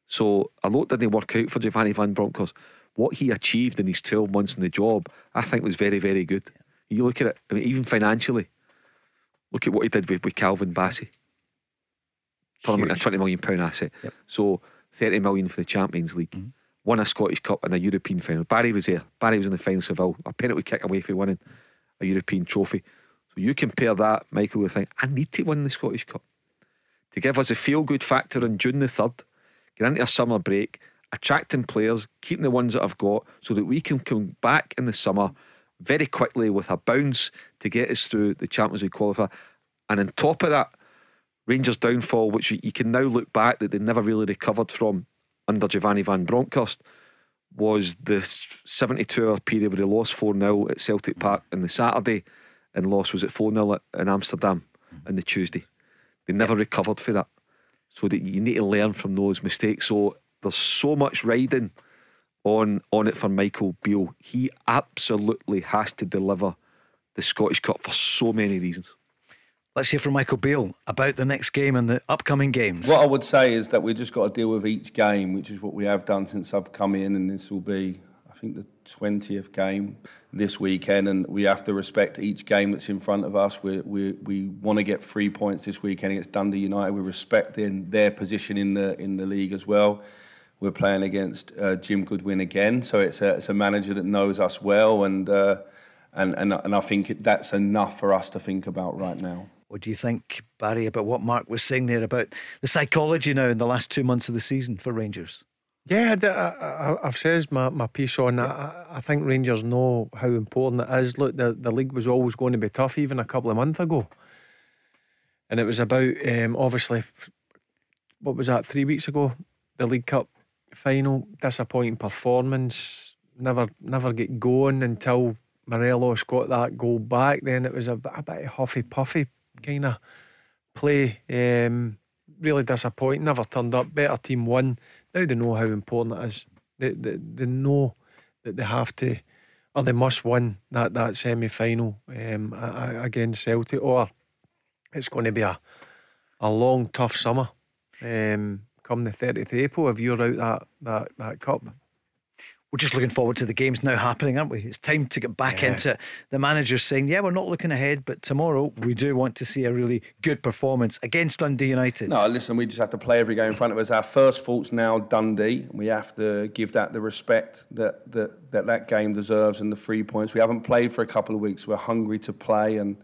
So a lot didn't work out for Giovanni Van Bronckhorst. What he achieved in his 12 months in the job, I think was very, very good. You look at it, I mean, even financially, look at what he did with, with Calvin Bassey. Tournament a twenty million pound asset. Yep. So thirty million for the Champions League. Mm-hmm won a Scottish Cup and a European final. Barry was there. Barry was in the final Seville. A penalty kick away for winning a European trophy. So you compare that, Michael, with think, I need to win the Scottish Cup. To give us a feel good factor on June the 3rd, get into a summer break, attracting players, keeping the ones that I've got, so that we can come back in the summer very quickly with a bounce to get us through the Champions League qualifier. And on top of that, Rangers' downfall, which you can now look back that they never really recovered from under Giovanni Van Bronckhorst was the 72 hour period where they lost 4 0 at Celtic Park on the Saturday and lost, was it 4 0 in Amsterdam on the Tuesday. They never recovered for that. So that you need to learn from those mistakes. So there's so much riding on on it for Michael Beale. He absolutely has to deliver the Scottish Cup for so many reasons. Let's hear from Michael Beale about the next game and the upcoming games. What I would say is that we've just got to deal with each game, which is what we have done since I've come in, and this will be, I think, the 20th game this weekend, and we have to respect each game that's in front of us. We we, we want to get three points this weekend against Dundee United. We're respecting their position in the in the league as well. We're playing against uh, Jim Goodwin again, so it's a it's a manager that knows us well, and uh, and and and I think that's enough for us to think about right now. What do you think, Barry, about what Mark was saying there about the psychology now in the last two months of the season for Rangers? Yeah, uh, uh, uh, I, have said my, my piece on that. I, I, think Rangers know how important it is. Look, the, the league was always going to be tough, even a couple of months ago. And it was about, um, obviously, what was that, three weeks ago? The League Cup final, disappointing performance, never never get going until Morelos got that goal back. Then it was a, a bit huffy puffy kind of play. Um, really disappointing. Never turned up. Better team won. Now they know how important it is. They, they, they know that they have to or they must win that, that semi final um, against Celtic, or it's going to be a, a long, tough summer um, come the 30th of April if you're out that, that, that cup we're just looking forward to the games now happening, aren't we? It's time to get back yeah. into it. The manager's saying, yeah, we're not looking ahead, but tomorrow we do want to see a really good performance against Dundee United. No, listen, we just have to play every game in front of us. Our first fault's now Dundee. We have to give that the respect that that, that, that game deserves and the three points. We haven't played for a couple of weeks. We're hungry to play and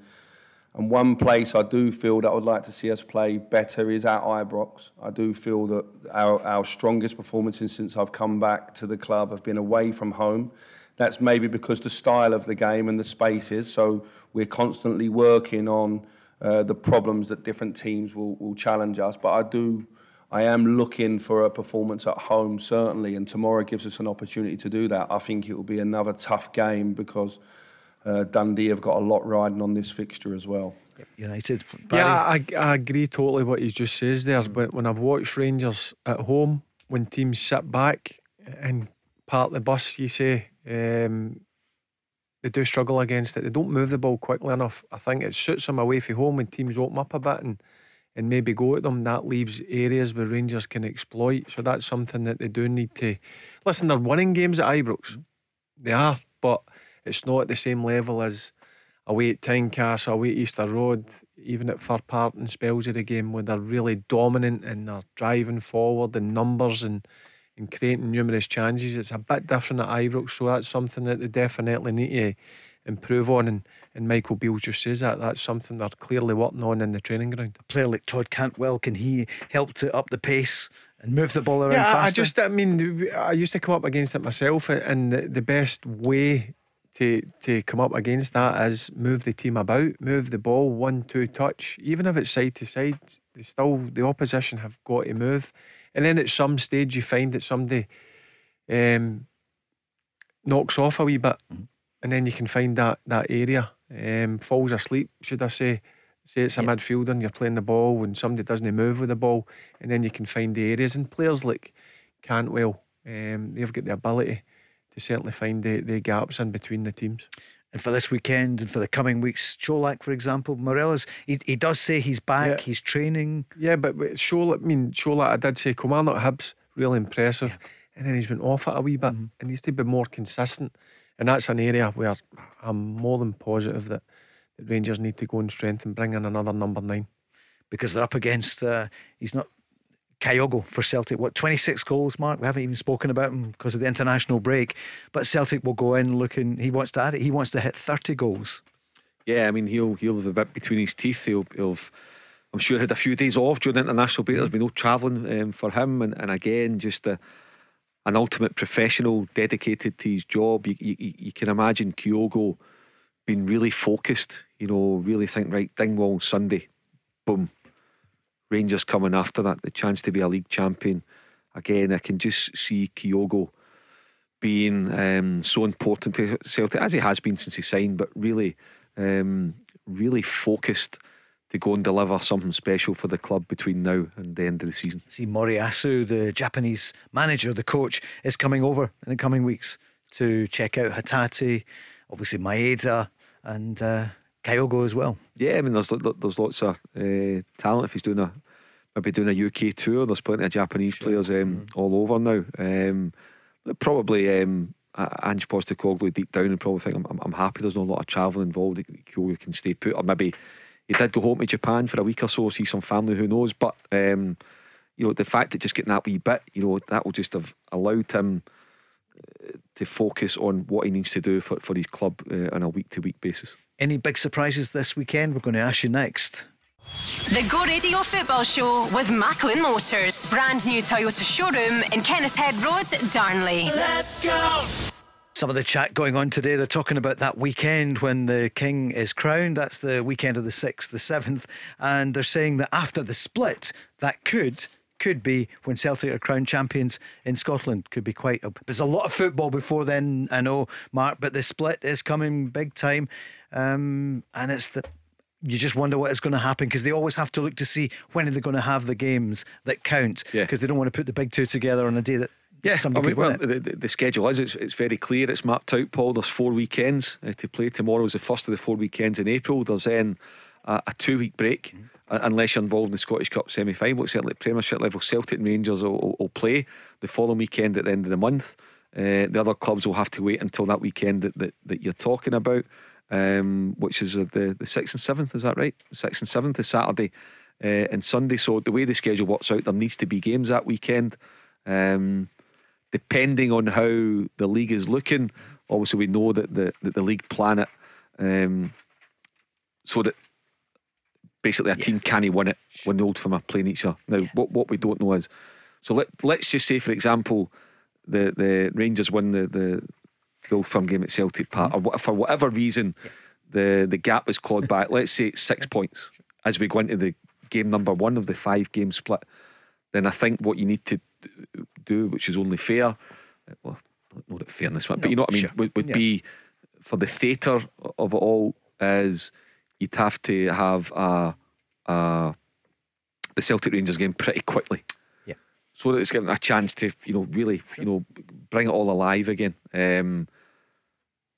and one place I do feel that I would like to see us play better is at Ibrox. I do feel that our, our strongest performances since I've come back to the club have been away from home. That's maybe because the style of the game and the spaces. So we're constantly working on uh, the problems that different teams will, will challenge us. But I do, I am looking for a performance at home certainly, and tomorrow gives us an opportunity to do that. I think it will be another tough game because uh, Dundee have got a lot riding on this fixture as well. United. Barry. Yeah, I, I agree totally what he just says there. But when I've watched Rangers at home, when teams sit back and part the bus, you say, um, they do struggle against it. They don't move the ball quickly enough. I think it suits them away from home when teams open up a bit and and maybe go at them. That leaves areas where Rangers can exploit. So that's something that they do need to. Listen, they're winning games at Ibrox. They are, but it's not at the same level as away at Tynecastle, away at Easter Road, even at Fir Park and spells of the game where they're really dominant and they're driving forward in numbers and, and creating numerous chances. It's a bit different at Ibrox, so that's something that they definitely need to improve on. And, and Michael Beale just says that that's something they're clearly working on in the training ground. A player like Todd Cantwell, can he help to up the pace and move the ball around yeah, faster? I just, I mean, I used to come up against it myself, and the, the best way to to come up against that is move the team about, move the ball one two touch, even if it's side to side. They Still, the opposition have got to move, and then at some stage you find that somebody um, knocks off a wee bit, mm-hmm. and then you can find that that area um, falls asleep. Should I say? Say it's a yep. midfielder and you're playing the ball and somebody doesn't move with the ball, and then you can find the areas. And players like Cantwell, um, they've got the ability to certainly find the, the gaps in between the teams. And for this weekend and for the coming weeks, Čolak, for example, Morelos, he, he does say he's back, yeah. he's training. Yeah, but, but Čolak, I mean, Čolak, I did say Kilmarnock Hibs, really impressive. Yeah. And then he's been off it a wee bit. Mm-hmm. It needs to be more consistent. And that's an area where I'm more than positive that the Rangers need to go and strengthen, bring in another number nine. Because they're up against, uh, he's not Kyogo for Celtic. What, 26 goals, Mark? We haven't even spoken about him because of the international break. But Celtic will go in looking, he wants to add it, he wants to hit 30 goals. Yeah, I mean, he'll he'll have a bit between his teeth. He'll, he'll I'm sure, had a few days off during the international break. There's been no travelling um, for him. And, and again, just a, an ultimate professional dedicated to his job. You, you, you can imagine Kyogo being really focused, you know, really think, right, Dingwall Sunday, boom, Rangers coming after that, the chance to be a league champion. Again, I can just see Kyogo being um, so important to Celtic as he has been since he signed, but really, um, really focused to go and deliver something special for the club between now and the end of the season. See, Moriyasu, the Japanese manager, the coach, is coming over in the coming weeks to check out Hatate, obviously Maeda, and uh, Kyogo as well. Yeah, I mean, there's there's lots of uh, talent. If he's doing a maybe doing a UK tour, there's plenty of Japanese sure. players um, mm-hmm. all over now. Um, probably um, Ange Postecoglou deep down and probably think I'm, I'm, happy. There's not a lot of travel involved. Kyogo can stay put, or maybe he did go home to Japan for a week or so, see some family. Who knows? But um, you know, the fact that just getting that wee bit, you know, that will just have allowed him uh, to focus on what he needs to do for, for his club uh, on a week to week basis. Any big surprises this weekend? We're going to ask you next. The Go Radio Football Show with Macklin Motors. Brand new Toyota showroom in Kennishead Road, Darnley. Let's go! Some of the chat going on today, they're talking about that weekend when the King is crowned. That's the weekend of the 6th, the 7th. And they're saying that after the split, that could could be when Celtic are crowned champions in Scotland. Could be quite. A, there's a lot of football before then. I know, Mark, but the split is coming big time, um, and it's the. You just wonder what is going to happen because they always have to look to see when are they going to have the games that count because Yeah. they don't want to put the big two together on a day that Yeah, somebody I mean, well, the, the, schedule is it's, it's very clear. It's mapped out, Paul. There's four weekends uh, to play. Tomorrow is the first of the four weekends in April. There's then a, a two week break, Mm-hmm. uh, unless you're involved in the Scottish Cup semi final. Certainly, at Premiership level, Celtic and Rangers will, will, will play the following weekend at the end of the month. Uh, the other clubs will have to wait until that weekend that, that, that you're talking about, um, which is uh, the, the 6th and 7th, is that right? 6th and 7th is Saturday uh, and Sunday. So, the way the schedule works out, there needs to be games that weekend. Um, depending on how the league is looking, obviously we know that the that the league plan it um, so that basically a team can't win it when the old firm are playing each other. Now, what what we don't know is, so let let's just say, for example, the the Rangers win the the, the old firm game at Celtic Park, or for whatever reason, the the gap was clawed back. Let's say it's six points as we go into the game number one of the five game split. Then I think what you need to do, which is only fair, well, not that fairness, but you know what I mean, sure. would, would Yeah. be for the theatre of it all is you'd have to have a, a the Celtic Rangers game pretty quickly. Yeah. So that it's given a chance to, you know, really, you know, bring it all alive again. Um,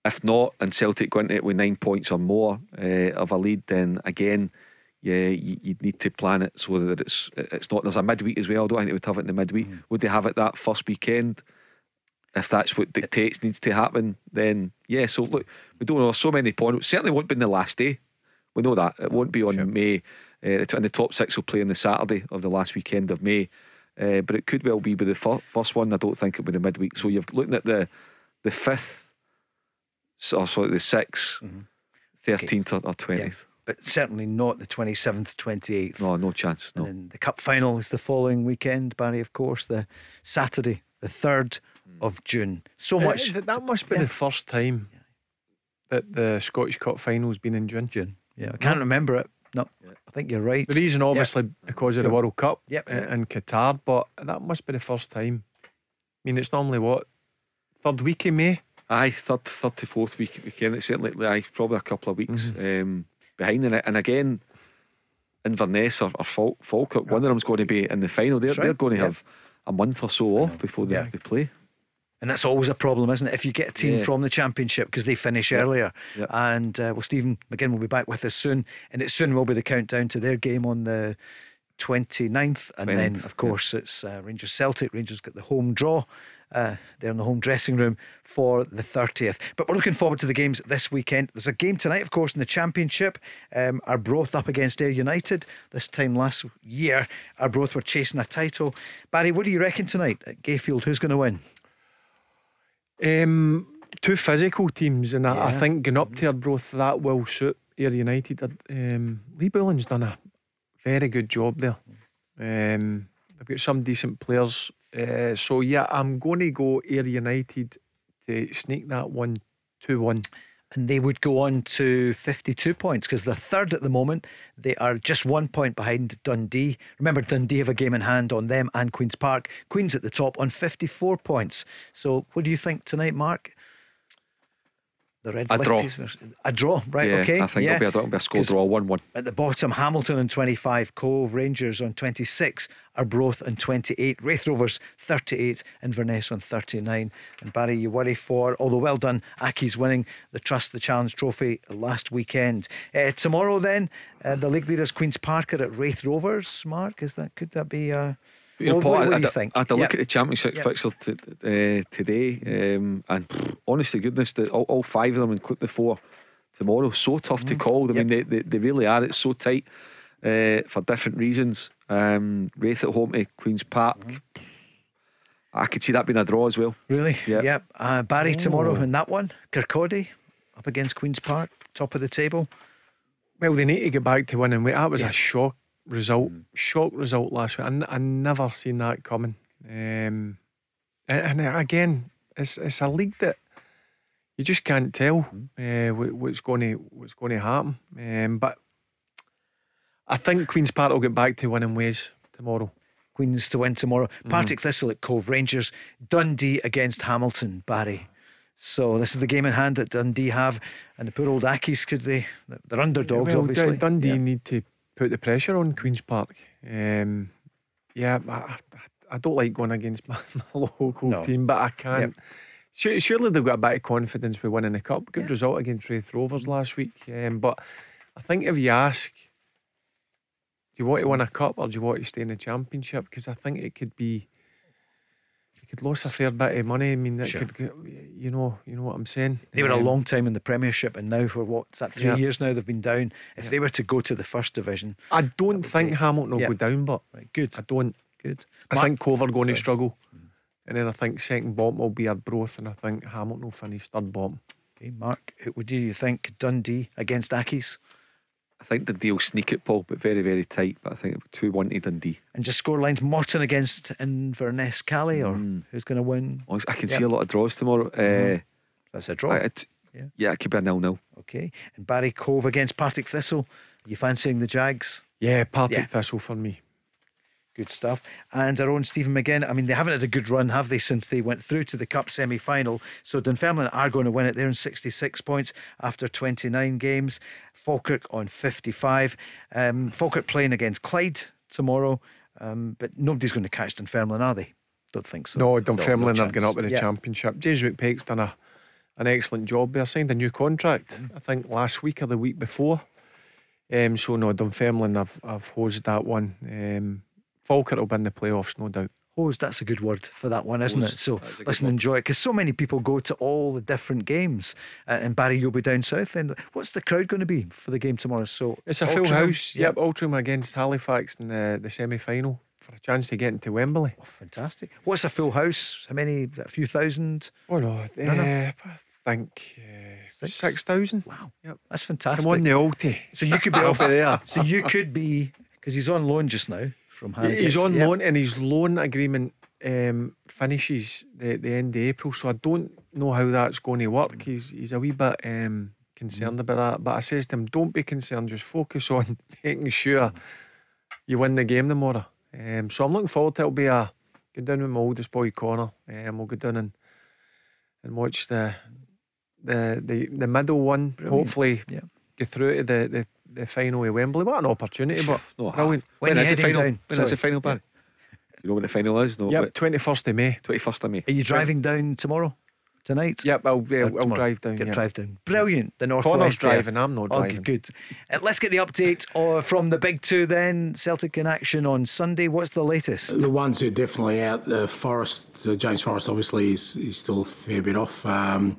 if not, and Celtic go into it with nine points or more uh, of a lead, then again, yeah, you, you'd need to plan it so that it's it's not. There's a midweek as well. I don't think they would have it in the midweek. Would they have it that first weekend? If that's what dictates needs to happen, then yeah. So look, we don't know. So many points. Certainly won't be in the last day. We know that it won't be on May. Uh, and the top six will play on the Saturday of the last weekend of May. Uh, but it could well be. But the fir- first one, I don't think it'll be the midweek. So you're looking at the the fifth, so sorry, the 6th 13th or- or twentieth. but certainly not the 27th, 28th. No, no chance. No. And then the cup final is the following weekend, Barry, of course, the Saturday, the 3rd of June. So Uh, much. th- that must be Yeah. the first time that the Scottish Cup final's been in June. June. Yeah, I can't remember it. No, I think you're right. The reason, obviously, because of the World Cup Yep. i- in Qatar, but that must be the first time. I mean, it's normally what third week in May. Aye, third, third to fourth week weekend. It's certainly aye, probably a couple of weeks um, behind in it. And again, Inverness or, or Fal- Falkirk, one of them's going to be in the final. They're, right, they're going to yeah. have a month or so off before they, Yeah. they play. And that's always a problem, isn't it? If you get a team Yeah. from the championship because they finish earlier. Yep. And uh, well, Stephen McGinn will be back with us soon. And it soon will be the countdown to their game on the 29th. And then, of course, it's uh, Rangers Celtic. Rangers got the home draw. Uh, they're in the home dressing room for the 30th. But we're looking forward to the games this weekend. There's a game tonight, of course, in the Championship. Um, Arbroath up against Ayr United. This time last year, Arbroath were chasing a title. Barry, what do you reckon tonight at Gayfield? Who's going to win? Um, two physical teams, and I, I think going up to Arbroath that will suit Ayr United. Um, Lee Bullen's done a very good job there. Um, they've got some decent players. Uh, so yeah, I'm going to go Ayr United to sneak that one two one. and they would go on to 52 points because they're third at the moment. They are just one point behind Dundee. Remember, Dundee have a game in hand on them and Queen's Park. Queen's at the top on 54 points. So, what do you think tonight, Mark? The Red A draw. A draw, right? yeah, okay. I think yeah. it'll, be a, it'll be a score draw 1 1. At the bottom, Hamilton on 25, Cove Rangers on 26, Arbroath on 28, Raith Rovers 38, Inverness on 39. And Barry, you worry for, although well done, Accies winning the Trust the Challenge trophy last weekend. Uh, tomorrow, then, uh, the league leaders Queen's Park are at Raith Rovers. Mark, is that could that be? Uh, You know, what, Paul, what, I, what do you had- think? I had a look Yep. at the championship Yep. fixture t- uh, today, um, and pff, honest to goodness, the, all, all five of them, including the four tomorrow, so tough Mm. to call. I mean, they, they, they really are. It's so tight uh, for different reasons. Um, Raith at home to Queen's Park. Mm-hmm. I could see that being a draw as well. Really? Yeah. Yep. Uh, Barry tomorrow Oh. in that one. Kirkcaldy up against Queen's Park, top of the table. Well, they need to get back to winning. That was Yeah. a shock result. Shock result last week. I, n- I never seen that coming. Um, and, and again, it's it's a league that you just can't tell uh, what's going to what's going to happen. Um, but I think Queens Park will get back to winning ways tomorrow. Queens to win tomorrow. Partick Thistle at Cove Rangers. Dundee against Hamilton. Barry. So this is the game in hand that Dundee have, and the poor old Accies could they? They're underdogs, well, obviously. Dundee Yeah. need to put the pressure on Queens Park. Um, yeah, I, I, don't like going against my, my local No. team, but I can't. Su- Surely they've got a bit of confidence with winning the cup. Good Yeah. result against Raith Rovers last week. Um, but I think if you ask, do you want to win a cup or do you want to stay in the championship? Because I think it could be. Could lose a fair bit of money. I mean, that Sure. could, get- you know, you know what I'm saying. They were a Um, long time in the Premiership, and now for what that three Yeah. years now they've been down. If Yeah. they were to go to the first division, I don't think be- Hamilton will yeah. go down, but right, good, I don't. good. I Mark- think Cove are going to sorry. struggle. And then I think second bottom will be Arbroath, and I think Hamilton will finish third bottom. Okay, Mark, what do you think? Dundee against Accies, I think the deal sneak it, Paul, but very, very tight. But I think it 2 1 to Dundee. and just score lines. Morton against Inverness Caley, or Hmm. who's going to win? Honest- I can Yep. see a lot of draws tomorrow. Mm-hmm. Uh, That's a draw. I- it- Yeah. yeah, it could be a nil nil. Okay, and Barry Cove against Partick Thistle. Are You fancying the Jags? Yeah, Partick Yeah. Thistle for me. Good stuff. And our own Stephen McGinn. I mean, they haven't had a good run, have they, since they went through to the Cup semi final? So Dunfermline are going to win it. They're on 66 points after 29 games. Falkirk on 55. Um, Falkirk playing against Clyde tomorrow. Um, but nobody's going to catch Dunfermline, are they? Don't think so. No, Dunfermline no are going up to the. Yeah. championship. James McPake's done a, an excellent job there. Signed a new contract, Mm-hmm. I think last week or the week before. Um, so no, Dunfermline have have hosed that one. Um, Falkirk will win the playoffs, no doubt. Hosed, that's a good word for that one, isn't it? So that's listen, word. enjoy it because so many people go to all the different games. Uh, and Barry, you'll be down south. Then what's the crowd going to be for the game tomorrow? So It's a full house. Yep, Altrincham against Halifax in the, the semi final for a chance to get into Wembley. Oh, fantastic. What's a full house? How many? A few thousand? Oh no, No, no. uh, I think uh, 6,000. Wow, Yep. that's fantastic. Come on, the Alti. So you could be off there. So you could be because he's on loan just now from. He's on loan, and his loan agreement um, finishes the, the end of April. So I don't know how that's going to work. He's he's a wee bit um, concerned about that. But I says to him, don't be concerned. Just focus on making sure you win the game tomorrow. Um, so I'm looking forward to it. It'll be a go down with my oldest boy Connor, and we'll go down and and watch the the the, the middle one. Brilliant. Hopefully, Yeah. get through to the, the the final of Wembley. What an opportunity! But No, brilliant. When When are is the final? down? When is the final, Barry? You know when the final is? No, Yep, twenty first of May. twenty first of May. Are you driving down tomorrow? Tonight? Yep, I'll, Uh, I'll, I'll drive down. Get yeah. drive down. Brilliant. The northwest. Connor's there. driving, I'm not Oh, driving. good. Uh, let's get the update uh, from the big two then. Celtic in action on Sunday. What's the latest? The ones who are definitely out, the Forest, uh, James Forrest obviously is, is still a fair bit off. Um,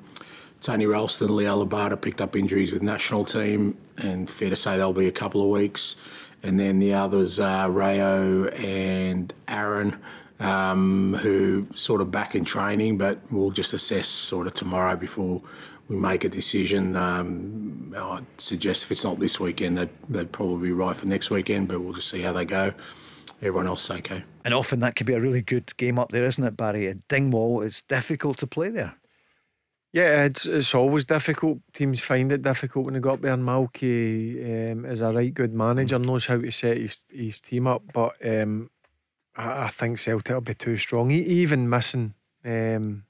Tony Ralston, Liel Abada picked up injuries with national team, and fair to say they'll be a couple of weeks. And then the others are Reo and Aaron, um, who sort of back in training, but we'll just assess sort of tomorrow before we make a decision. Um, I'd suggest if it's not this weekend, they'd, they'd probably be right for next weekend, but we'll just see how they go. Everyone else okay. And often that could be a really good game up there, isn't it, Barry? Dingwall, it's difficult to play there. Yeah, it's it's always difficult. Teams find it difficult when they go up there. And Malky um, is a right good manager, knows how to set his, his team up. But um, I, I think Celtic will be too strong. E- Even missing um,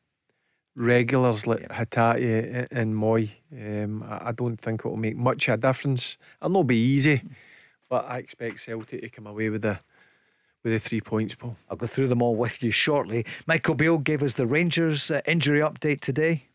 regulars like Hatate and Mooy, um, I, I don't think it will make much of a difference. It'll not be easy, but I expect Celtic to come away with the with the three points, Paul. I'll go through them all with you shortly. Michael Beale gave us the Rangers uh, injury update today.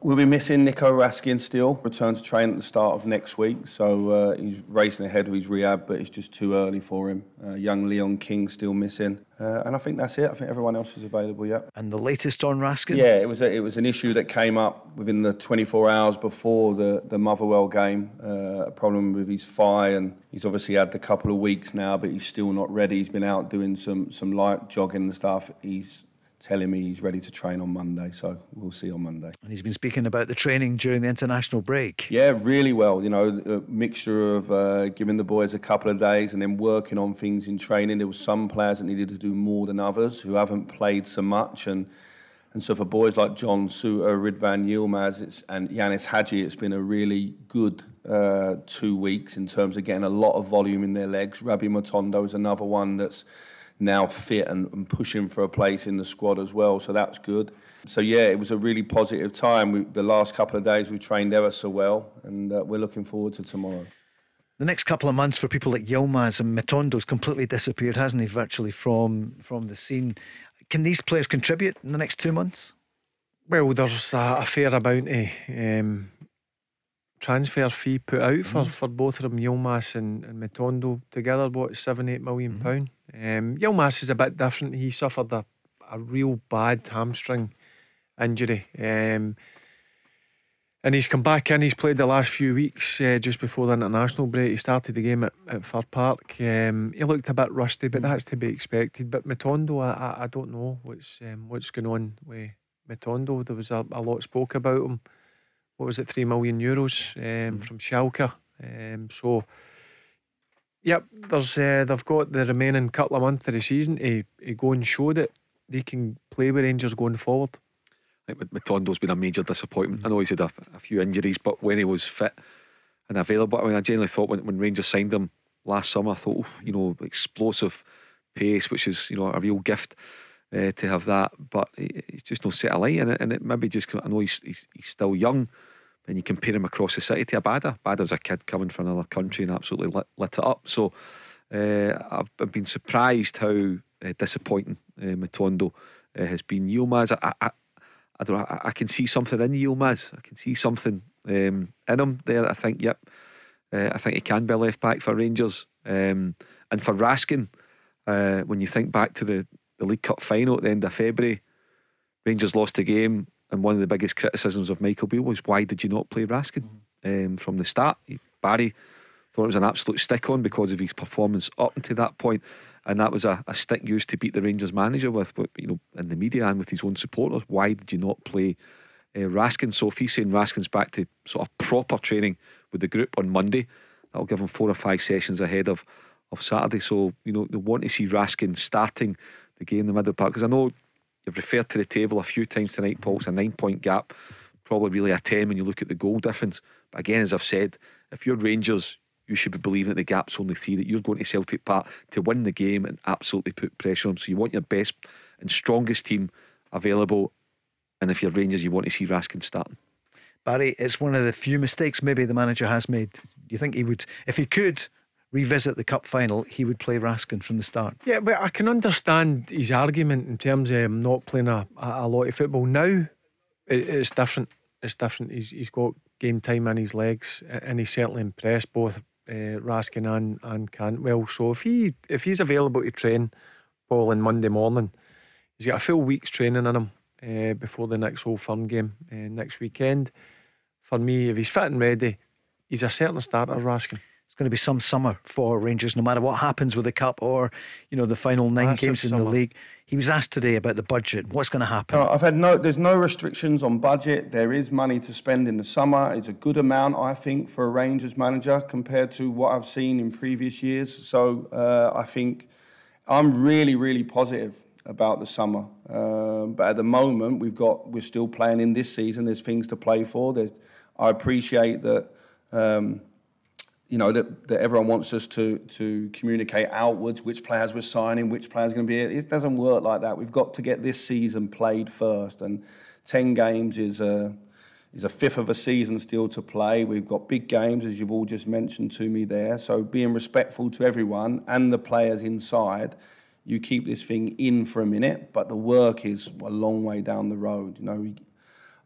We'll be missing Nico Raskin still. Return to train at the start of next week, so uh, he's racing ahead with his rehab, but it's just too early for him. Uh, young Leon King still missing, uh, and I think that's it. I think everyone else is available. yet. And the latest on Raskin? Yeah, it was a, it was an issue that came up within the 24 hours before the the Motherwell game. Uh, a problem with his thigh, and he's obviously had a couple of weeks now, but he's still not ready. He's been out doing some some light jogging and stuff. He's telling me he's ready to train on Monday, so we'll see on Monday. And he's been speaking about the training during the international break. Yeah, really well. You know, a mixture of uh, giving the boys a couple of days and then working on things in training. There were some players that needed to do more than others who haven't played so much, and and so for boys like John Souttar, Ridvan Yilmaz, it's, and Ianis Hagi, it's been a really good uh, two weeks in terms of getting a lot of volume in their legs. Rabbi Matondo is another one that's now fit and, and, pushing for a place in the squad as well. So that's good. So yeah, it was a really positive time. We, the last couple of days we trained ever so well, and uh, we're looking forward to tomorrow. The next couple of months for people like Yilmaz and Matondo's completely disappeared, hasn't he? Virtually from from the scene. Can these players contribute in the next two months? Well, there's a, a fair amount of um, transfer fee put out for, mm. for both of them, Yilmaz and, and Matondo together, what, seven, eight million mm. pound. Um, Yilmaz is a bit different. He suffered a, a real bad hamstring injury. Um, and he's come back in. He's played the last few weeks uh, just before the international break. He started the game at, at Fir Park. Um, he looked a bit rusty, but that's to be expected. But Matondo, I, I, I don't know what's um, what's going on with Matondo. There was a, a lot spoke about him what was it, three million euros um, mm. from Schalke. Um, so, yep, there's uh, they've got the remaining couple of months of the season to, to go and show that they can play with Rangers going forward. I think Matondo's been a major disappointment. I know he's had a, a, few injuries, but when he was fit and available, I mean, I generally thought when, when Rangers signed him last summer, I thought, oh, you know, explosive pace, which is you know a real gift. Uh, to have that, but he's just no set of light it, and it maybe just I know he's, he's, he's still young, and you compare him across the city to Abada. Abada was a kid coming from another country and absolutely lit, lit it up. So uh, I've, I've, been surprised how uh, disappointing uh, Matondo uh, has been. Yilmaz, I, I, I don't I, I, can see something in Yilmaz. I can see something um, in him there. I think, yep, I think he can be left back for Rangers. Um, and for Raskin, when you think back to the the League Cup final at the end of February. Rangers lost the game, and one of the biggest criticisms of Michael Beale was why did you not play Raskin um, from the start? Barry thought it was an absolute stick on because of his performance up until that point, and that was a, a stick used to beat the Rangers manager with, but you know, in the media and with his own supporters. Why did you not play uh, Raskin? So if he's saying Raskin's back to sort of proper training with the group on Monday, that'll give him four or five sessions ahead of of Saturday. So you know they want to see Raskin starting the game in the middle part because I know you've referred to the table a few times tonight, Paul. It's a nine point gap, probably really a 10 when you look at the goal difference. But again, as I've said, if you're Rangers, you should be believing that the gap's only three, that you're going to Celtic Park to win the game and absolutely put pressure on. So you want your best and strongest team available. And if you're Rangers, you want to see Raskin starting. Barry, it's one of the few mistakes maybe the manager has made. You think he would, if he could, revisit the cup final, he would play Raskin from the start. Yeah, but I can understand his argument in terms of him not playing a, a lot of football now. It, it's different. It's different. He's he's got game time in his legs, and he's certainly impressed both uh, Raskin and and Cantwell. So if he if he's available to train Paul on Monday morning, he's got a full week's training in him uh, before the next Old Firm game uh, next weekend. For me, if he's fit and ready, he's a certain starter, Raskin it's going to be some summer for Rangers, no matter what happens with the cup or you know the final nine Massive games in summer. the league. He was asked today about the budget. What's going to happen? No, I've had no. There's no restrictions on budget. There is money to spend in the summer. It's a good amount, I think, for a Rangers manager compared to what I've seen in previous years. So uh, I think I'm really, really positive about the summer. Uh, but at the moment, we've got we're still playing in this season. There's things to play for. There's, I appreciate that. Um, you know that, that everyone wants us to to communicate outwards which players we're signing, which players going to be. It doesn't work like that. We've got to get this season played first, and ten games is a is a fifth of a season still to play. We've got big games, as you've all just mentioned to me there. So being respectful to everyone and the players inside, you keep this thing in for a minute, but the work is a long way down the road. You know,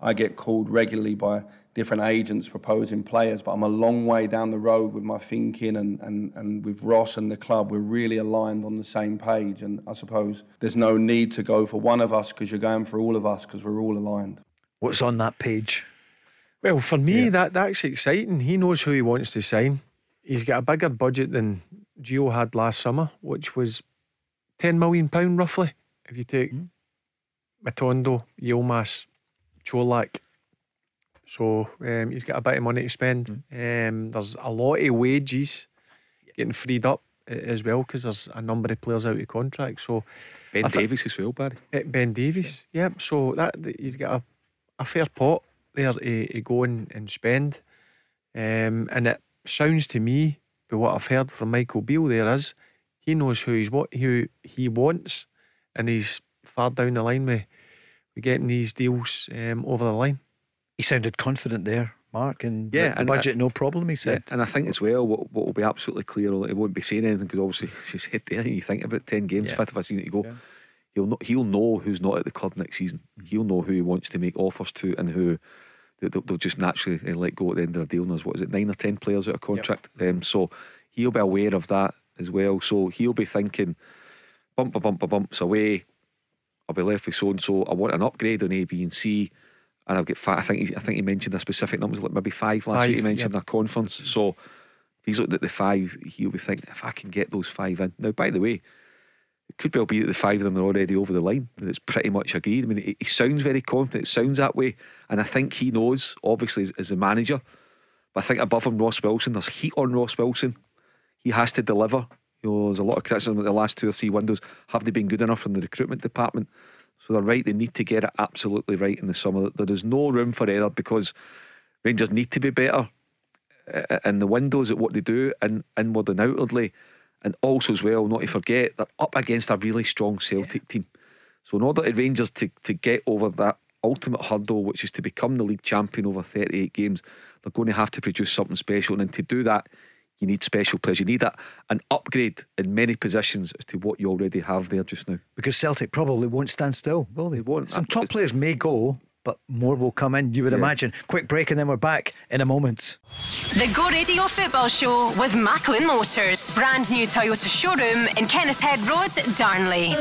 I get called regularly by different agents proposing players, but I'm a long way down the road with my thinking and, and, and with Ross and the club. We're really aligned on the same page. And I suppose there's no need to go for one of us because you're going for all of us because we're all aligned. What's on that page? Well, for me, yeah. that that's exciting. He knows who he wants to sign. He's got a bigger budget than Gio had last summer, which was ten million pound roughly. If you take mm. Matondo, Yilmaz, Colak, so um, he's got a bit of money to spend. Mm. Um, there's a lot of wages getting freed up uh, as well because there's a number of players out of contract. So Ben th- Davies as well, Barry. Uh, ben Davies, yeah. Yep. So that he's got a, a fair pot there to, to go and, and spend. Um, and it sounds to me, but what I've heard from Michael Beale, there is he knows who he's what who he wants, and he's far down the line with, with getting these deals um, over the line. He sounded confident there, Mark, and Yeah, the and budget I- no problem. He said. Yeah, and I think as well, what, what will be absolutely clear, he won't be saying anything because obviously he said there, you think about 10 games, Yeah. fifth of a season to go. Yeah. He'll know, he'll know who's not at the club next season. Mm-hmm. He'll know who he wants to make offers to and who they- they'll, they'll just naturally uh, let go at the end of the deal. And there's, what is it, nine or 10 players out of contract? Um, so he'll be aware of that as well. So he'll be thinking, bump a bump bumper, bumps away. I'll be left with so and so. I want an upgrade on A, B, and C. And I'll get five. I think he, I think he mentioned a specific number, like maybe five last Five, week. He mentioned yep. a conference. So if he's looked at the five, he'll be thinking, if I can get those five in. Now, by the way, it could well be that the five of them are already over the line. and It's pretty much agreed. I mean, he, he sounds very confident. It sounds that way, and I think he knows. Obviously, as, as a manager, but I think above him, Ross Wilson. There's heat on Ross Wilson. He has to deliver. You know, there's a lot of criticism that the last two or three windows haven't been good enough from the recruitment department. So they're right. They need to get it absolutely right in the summer. There is no room for error because Rangers need to be better uh, in the windows at what they do and inward and outwardly. And also as well, not to forget, they're up against a really strong Celtic team. So in order to Rangers to, to get over that ultimate hurdle, which is to become the league champion over 38 games, they're going to have to produce something special. And to do that, you need special players. You need a, an upgrade in many positions as to what you already have there just now. Because Celtic probably won't stand still, will they? They won't. Some top players may go, but more will come in, you would Yeah. imagine. Quick break, and then we're back in a moment. The Go Radio Football Show with Macklin Motors. Brand new Toyota showroom in Kennishead Road, Darnley.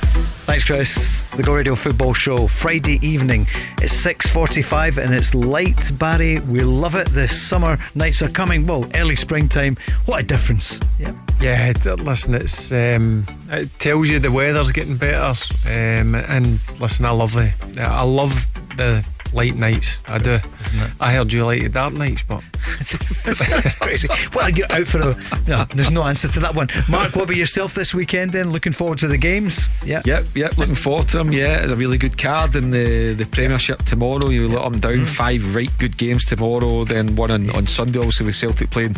Thanks, Chris. The Go Radio Football Show, Friday evening. It's 6.45 and it's light, Barry. We love it. The summer nights are coming. Well, early springtime. What a difference. Yeah. Yeah, listen, it's um, it tells you the weather's getting better. Um, and listen, I love the, I love the light nights. I do. I heard you like the dark nights, but That's crazy. Well, you're out for a. No, there's no answer to that one. Mark, what about yourself this weekend then? Looking forward to the games? Yeah. Yep, yep. Looking forward to them. Yeah, it's a really good card in the, the Premiership tomorrow. You let them down. Five right good games tomorrow. Then one on, on Sunday, obviously with Celtic playing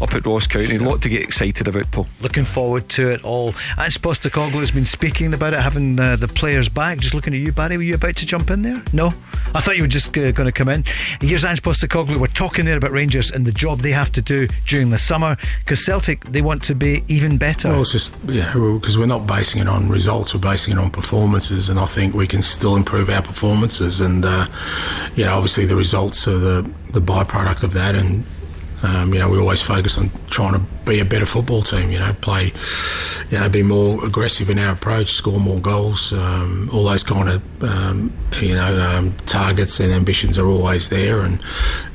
up at Ross County. A lot to get excited about, Paul. Looking forward to it all. Ange Postecoglou has been speaking about it, having uh, the players back. Just looking at you, Barry. Were you about to jump in there? No? I thought you were just uh, going to come in. Here's Ange Postecoglou. We're talking there about Rangers and the job they have to do during the summer because Celtic, they want to be even better. Well, it's just yeah, because we're not basing it on results, we're basing it on performances, and I think we can still improve our performances. And uh, you know, obviously the results are the the byproduct of that, and um, you know, we always focus on trying to be a better football team. You know, play, you know, be more aggressive in our approach, score more goals. Um, all those kind of um, you know um, targets and ambitions are always there, and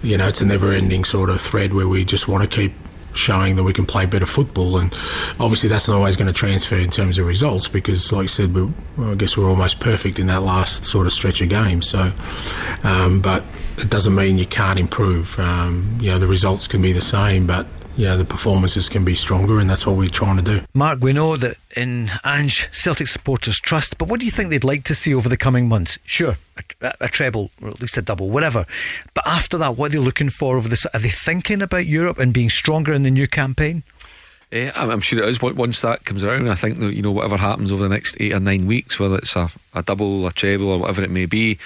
you know, it's a never-ending sort of thread where we just want to keep showing that we can play better football. And obviously, that's not always going to transfer in terms of results because, like I said, we, well, I guess we're almost perfect in that last sort of stretch of games. So, um, but it doesn't mean you can't improve. Um, you know, the results can be the same, but you know, the performances can be stronger, and that's what we're trying to do. Mark, we know that in Ange, Celtic supporters trust, but what do you think they'd like to see over the coming months? Sure, a, a treble, or at least a double, whatever. But after that, what are they looking for over this? Are they thinking about Europe and being stronger in the new campaign? Yeah, I'm, I'm sure it is. Once- Once that comes around, I think that, you know whatever happens over the next eight or nine weeks, whether it's a, a double, a treble, or whatever it may be,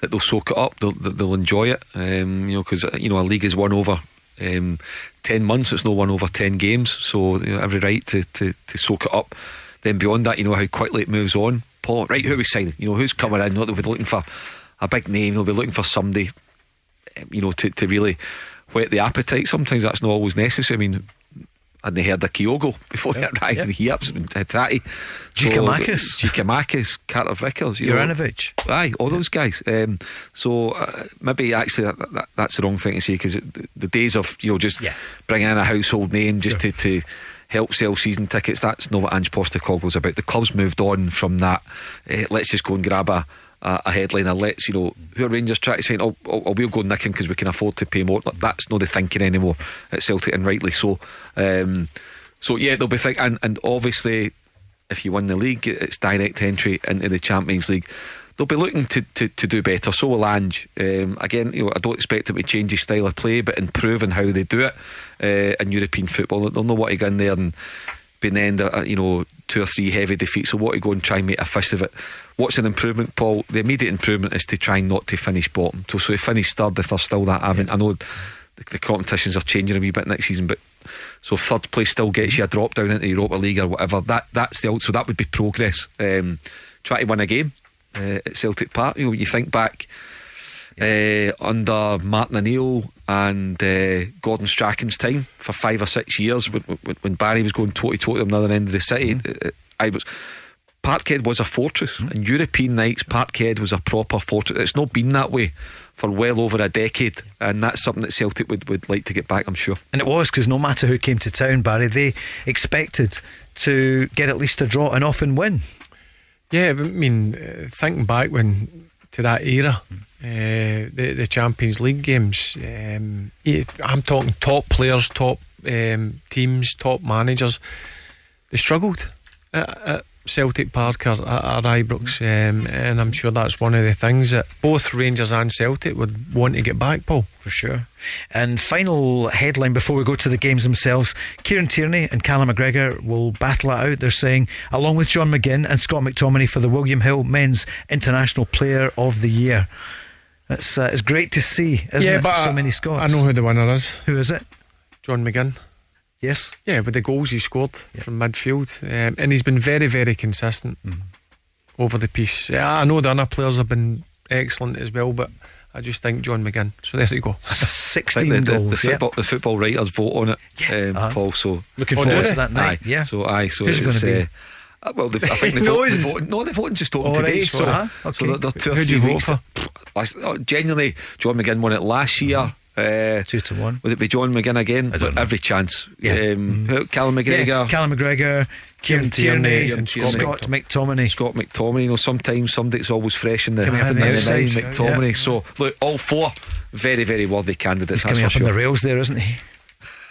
that they'll soak it up. They'll, they'll enjoy it. Um, you know, because you know a league is won over um, ten months. It's no one over ten games. So you know, every right to, to to soak it up. Then beyond that, you know how quickly it moves on. Paul, right? Who are we signing? You know who's coming in? Not that we're looking for a big name. We'll be looking for somebody. um, You know to to really whet the appetite. Sometimes that's not always necessary. I mean. And they heard of Kyogo before he arrived in the Hiaps and Hatate. Giakoumakis. Giakoumakis, Carter Vickers. you know. Juranovic. Aye, all those guys. Um, so uh, maybe actually that, that, that's the wrong thing to say because the, the days of you know just Yeah. bringing in a household name just to, to help sell season tickets. That's not what Ange Postecoglou's about. The club's moved on from that. Uh, let's just go and grab a. A a headliner, let's you know who are Rangers trying to say, oh, oh, oh, we'll go nick him because we can afford to pay more. That's not the thinking anymore at Celtic, and rightly so. Um, so yeah, they'll be thinking, and, and obviously if you win the league, it's direct entry into the Champions League. they'll be looking to, to, to do better. So will Ange. Um, again, you know, I don't expect them to change his style of play, but improving how they do it uh, in European football. They'll know what to go in there and be in the end, uh, you know, two or three heavy defeats. So what to go and try and make a fist of it. What's an improvement, Paul? The immediate improvement is to try not to finish bottom. So, so to finish third if they're still that having. I know the, the competitions are changing a wee bit next season, but so third place still gets you a drop down into Europa League or whatever. That that's the so that would be progress. Um, try to win a game uh, at Celtic Park. You know, you think back uh, under Martin O'Neill and uh, Gordon Strachan's time for five or six years when, when Barry was going toe to toe at the other end of the city. Mm-hmm. I was. Parkhead was a fortress, mm-hmm. and European nights, Parkhead was a proper fortress. It's not been that way for well over a decade, and that's something that Celtic would, would like to get back, I'm sure. And it was because no matter who came to town, Barry, they expected to get at least a draw and often win. Yeah, I mean, uh, thinking back when to that era, uh, the the Champions League games. Um, I'm talking top players, top um, teams, top managers. They struggled at, at Celtic Park or at, Ibrox, um, and I'm sure that's one of the things that both Rangers and Celtic would want to get back, Paul. For sure. And final headline before we go to the games themselves Kieran Tierney and Callum McGregor will battle it out. They're saying, along with John McGinn and Scott McTominay for the William Hill Men's International Player of the Year. It's, uh, it's great to see, isn't yeah, it? But so I, many Scots. I know who the winner is. Who is it? John McGinn. Yes. Yeah, with the goals he scored yeah. from midfield. Um, and he's been very, very consistent mm. over the piece. Yeah, I know the other players have been excellent as well, but I just think John McGinn. So there you go. 16 the, goals. The, football, the football writers vote on it, yeah. um, uh-huh. Paul. So looking oh, forward to that night. Aye. Yeah. So aye. So Who's it's. It going to uh, uh, well, I think they vote, they vote, no, they're voting just open today. Right, so, uh-huh. okay. so they're, they're two or Who'd you weeks. vote for? Oh, genuinely, John McGinn won it last year. Uh, Two to one. Would it be John McGinn again? Every chance. Yeah. Um, mm. Callum McGregor. Yeah, Callum McGregor, Kieran Tierney, and Scott McTominay. Scott McTominay. You know, sometimes somebody's always fresh in the, coming up in the, the outside. McTominay. Yeah. So look, all four very, very worthy candidates. He's coming up sure. on the rails there, isn't he?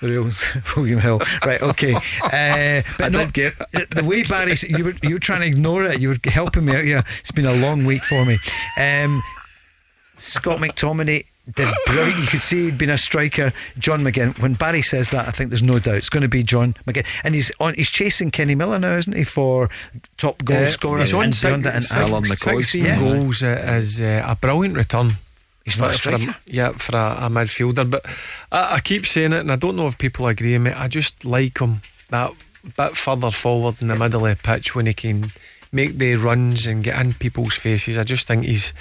The rails, William Hill. Right, okay. Uh, but I no, did get the way Barry, you were you were trying to ignore it. You were helping me out here. It's been a long week for me. Um, Scott McTominay did brilliant. You could see he'd been a striker. John McGinn. When Barry says that, I think there's no doubt it's going to be John McGinn. And he's on. He's chasing Kenny Miller now, isn't he, for top goal Uh, scorer? he's on and six- beyond it. And Still I- on 16 Yeah. goals uh, is uh, a brilliant return. He's not a for, for yeah, for a, a midfielder. But I, I keep saying it, and I don't know if people agree with me. I just like him that bit further forward in the middle of the pitch when he can make the runs and get in people's faces. I just think he's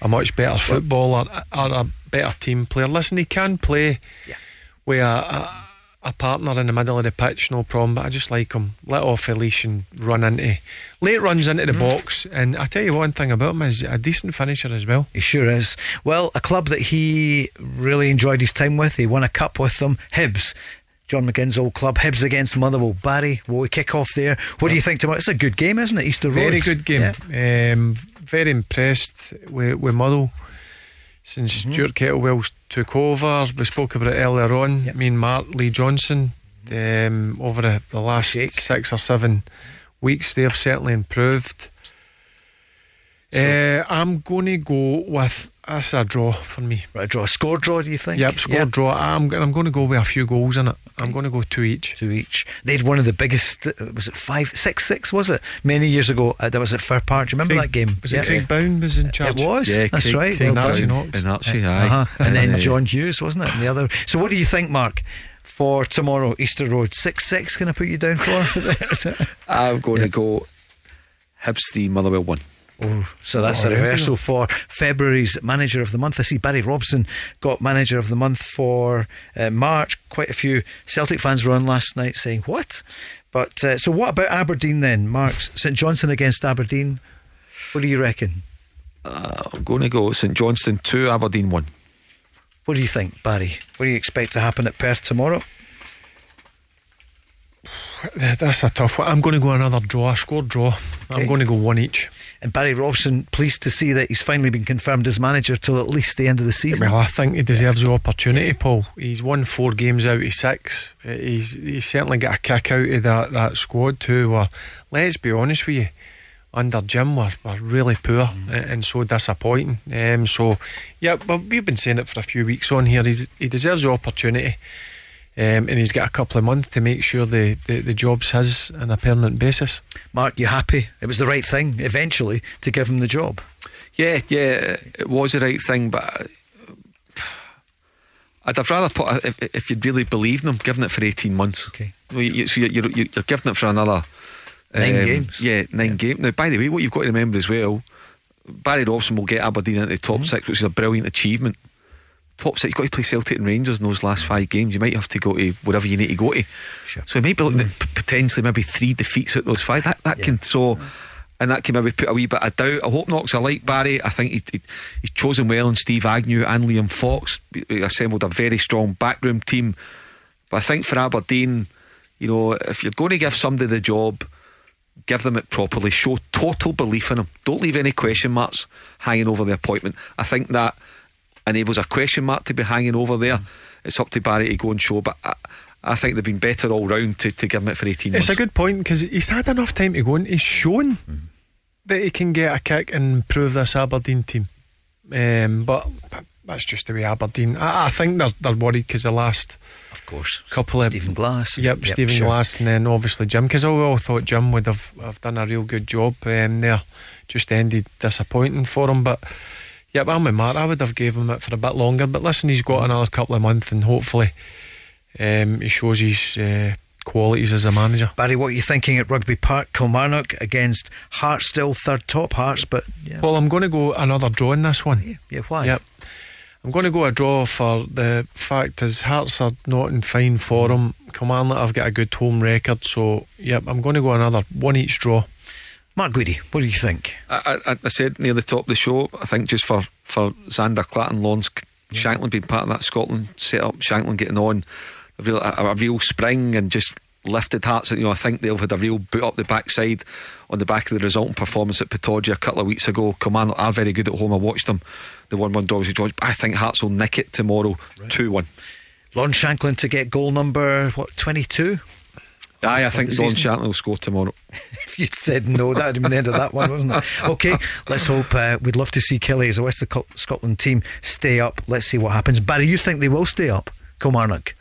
a much better footballer or a better team player. Listen, he can play Yeah. with a, a, a partner in the middle of the pitch, no problem. But I just like him. Let off a leash and run into late runs into the box. And I tell you one thing about him is a decent finisher as well. He sure is. Well, a club that he really enjoyed his time with. He won a cup with them. Hibs. John McGinn's old club, Hibs against Motherwell. Barry, will we kick off there? What do you think tomorrow? It's a good game, isn't it? Easter Road. Very good game. Yeah. Um, very impressed with, with Motherwell since Mm-hmm. Stuart Kettlewell's took over. We spoke about it earlier on. Yep. Me and Mark Lee Johnson um, over the, the last Shake. six or seven weeks, they've certainly improved. Uh, I'm going to go with that's a draw for me. Right, draw. A score draw, do you think? Yep, score Yeah. draw. I'm, I'm going to go with a few goals in it. I'm going to go two each. Two each. They had one of the biggest. uh, Was it five, six, six? Was it many years ago? Uh, that was at Fir Park. Do you remember Craig- that game? Was Yeah. it Craig Brown was in charge? It was. Yeah, That's Craig- right. Craig well Archie done. Knox. in Archie, aye. Uh-huh. And then uh, John Hughes, wasn't it? And the other. So, what do you think, Mark? For tomorrow, Easter Road, six six. Can I put you down for? I'm going Yeah. to go Hibs three, Motherwell one. Oh, so that's a reversal for February's Manager of the Month. I see Barry Robson got Manager of the Month for uh, March. Quite a few Celtic fans were on last night saying, What? But uh, so, what about Aberdeen then? Mark St Johnstone against Aberdeen. What do you reckon? Uh, I'm going to go St Johnstone two, Aberdeen one. What do you think, Barry? What do you expect to happen at Perth tomorrow? That's a tough one. I'm going to go another draw, a score draw. Okay. I'm going to go one each. And Barry Robson, pleased to see that he's finally been confirmed as manager till at least the end of the season. Well, I think he deserves the opportunity, Paul. He's won four games out of six. Uh, He's he's certainly got a kick out of that, that squad too. Where, let's be honest with you, under Jim were, were really poor mm. and, and, so disappointing. Um, so, yeah, but we've been saying it for a few weeks on here. He's, he deserves the opportunity. Um, and he's got a couple of months to make sure the, the, the job's his on a permanent basis. Mark, you happy? It was the right thing eventually to give him the job. Yeah, yeah, it was the right thing, but I'd have rather put if, if you'd really believed in him, giving it for eighteen months. Okay, well, you, so you're, you're, you're giving it for another nine um, games. Yeah, nine yeah. games. Now, by the way, what you've got to remember as well, Barry Robson will get Aberdeen into the top mm-hmm. six, which is a brilliant achievement. Top six, you've got to play Celtic and Rangers in those last five games. You might have to go to whatever you need to go to. Sure. So it might be looking mm. at potentially maybe three defeats at those five. That that yeah. can so. And that can maybe put a wee bit of doubt. I hope Knox are like Barry. I think he, he, he's chosen well in Steve Agnew and Liam Fox. He assembled a very strong backroom team. But I think for Aberdeen, you know, if you're going to give somebody the job, give them it properly. Show total belief in them. Don't leave any question marks hanging over the appointment. I think that enables a question mark to be hanging over there. Mm. It's up to Barry to go and show. But I, I think they've been better all round to, to give him it for 18 months. It's a good point because he's had enough time to go and he's shown mm. that he can get a kick and improve this Aberdeen team. Um, but that's just the way Aberdeen. I, I think they're, they're worried because the last. Of course. Couple of Stephen Glass. Yep, yep Stephen sure. Glass, and then obviously Jim. Because I all thought Jim would have, have done a real good job um, there. Just ended disappointing for him, but yeah, I'm with Mark. I would have gave him it for a bit longer. But listen, he's got another couple of months, and hopefully um, he shows his uh, qualities as a manager. Barry, what are you thinking at Rugby Park? Kilmarnock against Hearts, still third top Hearts, but yeah. Well, I'm going to go another draw in this one. Yeah, yeah why? Yep. I'm going to go a draw for the fact his Hearts are not in fine form. Kilmarnock have got a good home record, so yep, I'm going to go another one each draw. Mark Guidi, what do you think? I, I, I, said near the top of the show, I think just for, for Zander Clatton, Lawrence yeah. Shankland being part of that Scotland set up, Shankland getting on a real, a, a real spring and just lifted hearts. You know, I think they've had a real boot up the backside on the back of the resulting performance at Pittodrie a couple of weeks ago. Command are very good at home. I watched them. The one-one dogs George. I think Hearts will nick it tomorrow, two-one. Lon Shankland to get goal number what twenty-two. Aye, I think Lon Shankland will score tomorrow. if you'd said no, that would have been the end of that one, wasn't it? Okay, let's hope. Uh, we'd love to see Killie as a West of Scotland team stay up. Let's see what happens. Barry, you think they will stay up? Kilmarnock.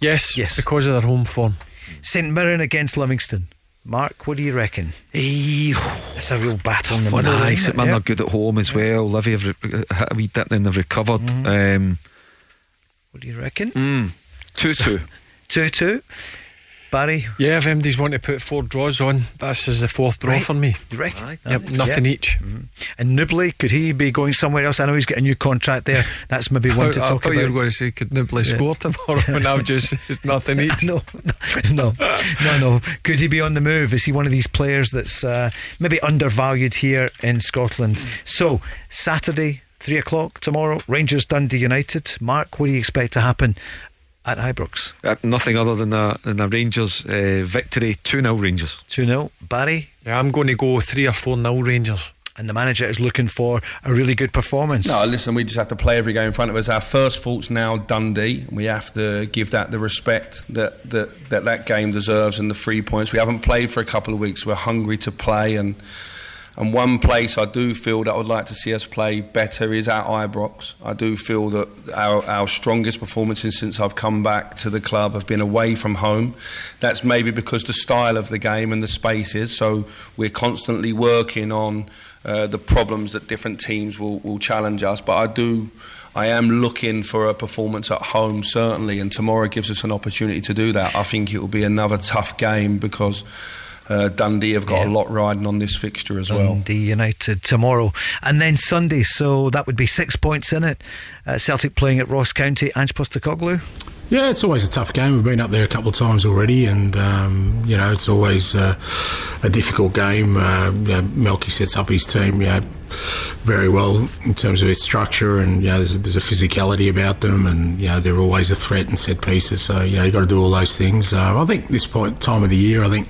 Yes, yes, because of their home form. St Mirren against Livingston. Mark, what do you reckon? Hey, it's a real battle in the middle. Aye, St Mirren yeah. are good at home as well. Livy have re- hit a wee dip and they've recovered. Mm. Um, what do you reckon? Mm, 2 2. 2 2. Barry? Yeah, if MDs want to put four draws on, this is the fourth draw right. for me. You reckon? Right. Yep, nothing yeah. each. Mm-hmm. And Nouble, could he be going somewhere else? I know he's got a new contract there. That's maybe one to I, talk I about. you were going to say, could Nouble yeah. score tomorrow? and now just it's nothing each. no, no, no, no. Could he be on the move? Is he one of these players that's uh, maybe undervalued here in Scotland? So, Saturday, three o'clock tomorrow, Rangers Dundee United. Mark, what do you expect to happen at Ibrox? Uh, nothing other than a, than a Rangers uh, victory, 2 0 Rangers. 2 0. Barry? Yeah, I'm going to go 3 or 4 0 Rangers. And the manager is looking for a really good performance. No, listen, we just have to play every game in front of us. Our first fault's now Dundee. We have to give that the respect that that, that, that game deserves and the three points. We haven't played for a couple of weeks. We're hungry to play and and one place I do feel that I would like to see us play better is at Ibrox. I do feel that our, our strongest performances since I've come back to the club have been away from home. That's maybe because the style of the game and the spaces. So we're constantly working on uh, the problems that different teams will, will challenge us. But I do. I am looking for a performance at home, certainly, and tomorrow gives us an opportunity to do that. I think it will be another tough game because uh, Dundee have got yeah. a lot riding on this fixture as Dundee well. Dundee United tomorrow, and then Sunday. So that would be six points in it. Uh, Celtic playing at Ross County. Ange Postecoglou. Yeah, it's always a tough game. We've been up there a couple of times already, and um, you know it's always uh, a difficult game. Uh, you know, Malky sets up his team, you know, very well in terms of its structure, and you know, there's a, there's a physicality about them, and you know they're always a threat in set pieces. So you know you got to do all those things. Uh, I think this point time of the year, I think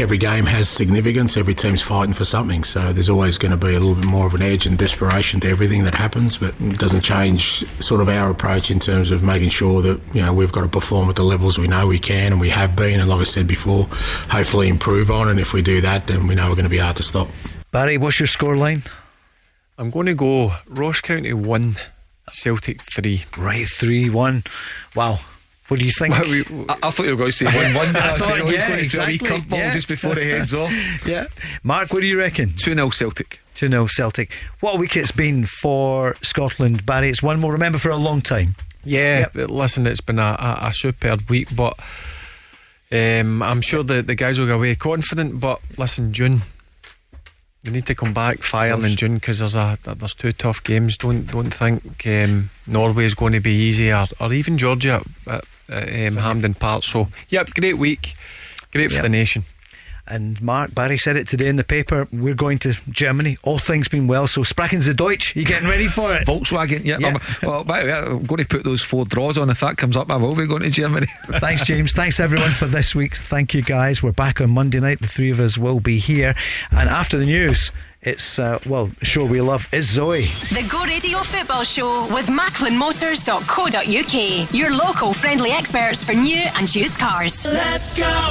every game has significance. Every team's fighting for something, so there's always going to be a little bit more of an edge and desperation to everything that happens. But it doesn't change sort of our approach in terms of making sure that you know we've got to perform at the levels we know we can and we have been, and like I said before, hopefully improve on. And if we do that, then we know we're going to be hard to stop. Barry, what's your scoreline? I'm going to go Ross County one, Celtic three. Right, three one. Wow. What do you think? I, I, thought you were going to say one one. I, thought, I was yeah, going to exactly. throw a curveball yeah. just before it heads off. yeah. Mark, what do you reckon? 2 0 Celtic. 2 0 Celtic. What a week it's been for Scotland, Barry. It's one more, remember, for a long time. Yeah, yep. listen, it's been a, a, a superb week, but um, I'm sure the, the guys will go away confident. But listen, June, they need to come back firing in June because there's a there's two tough games. Don't don't think um, Norway is going to be easy, or, or even Georgia at, at um, Hampden Park. So, yep, great week, great for yep. the nation. And Mark Barry said it today in the paper. We're going to Germany. All things being well. So Sprachen Sie Deutsch. You getting ready for it? Volkswagen. Yeah. yeah. I'm, well, by the way, I'm going to put those four draws on. If that comes up, I will be going to Germany. Thanks, James. Thanks everyone for this week's. Thank you, guys. We're back on Monday night. The three of us will be here. And after the news. It's, uh, well, a show we love is Zoe. The Go Radio Football Show with MacklinMotors.co.uk. Your local friendly experts for new and used cars. Let's go!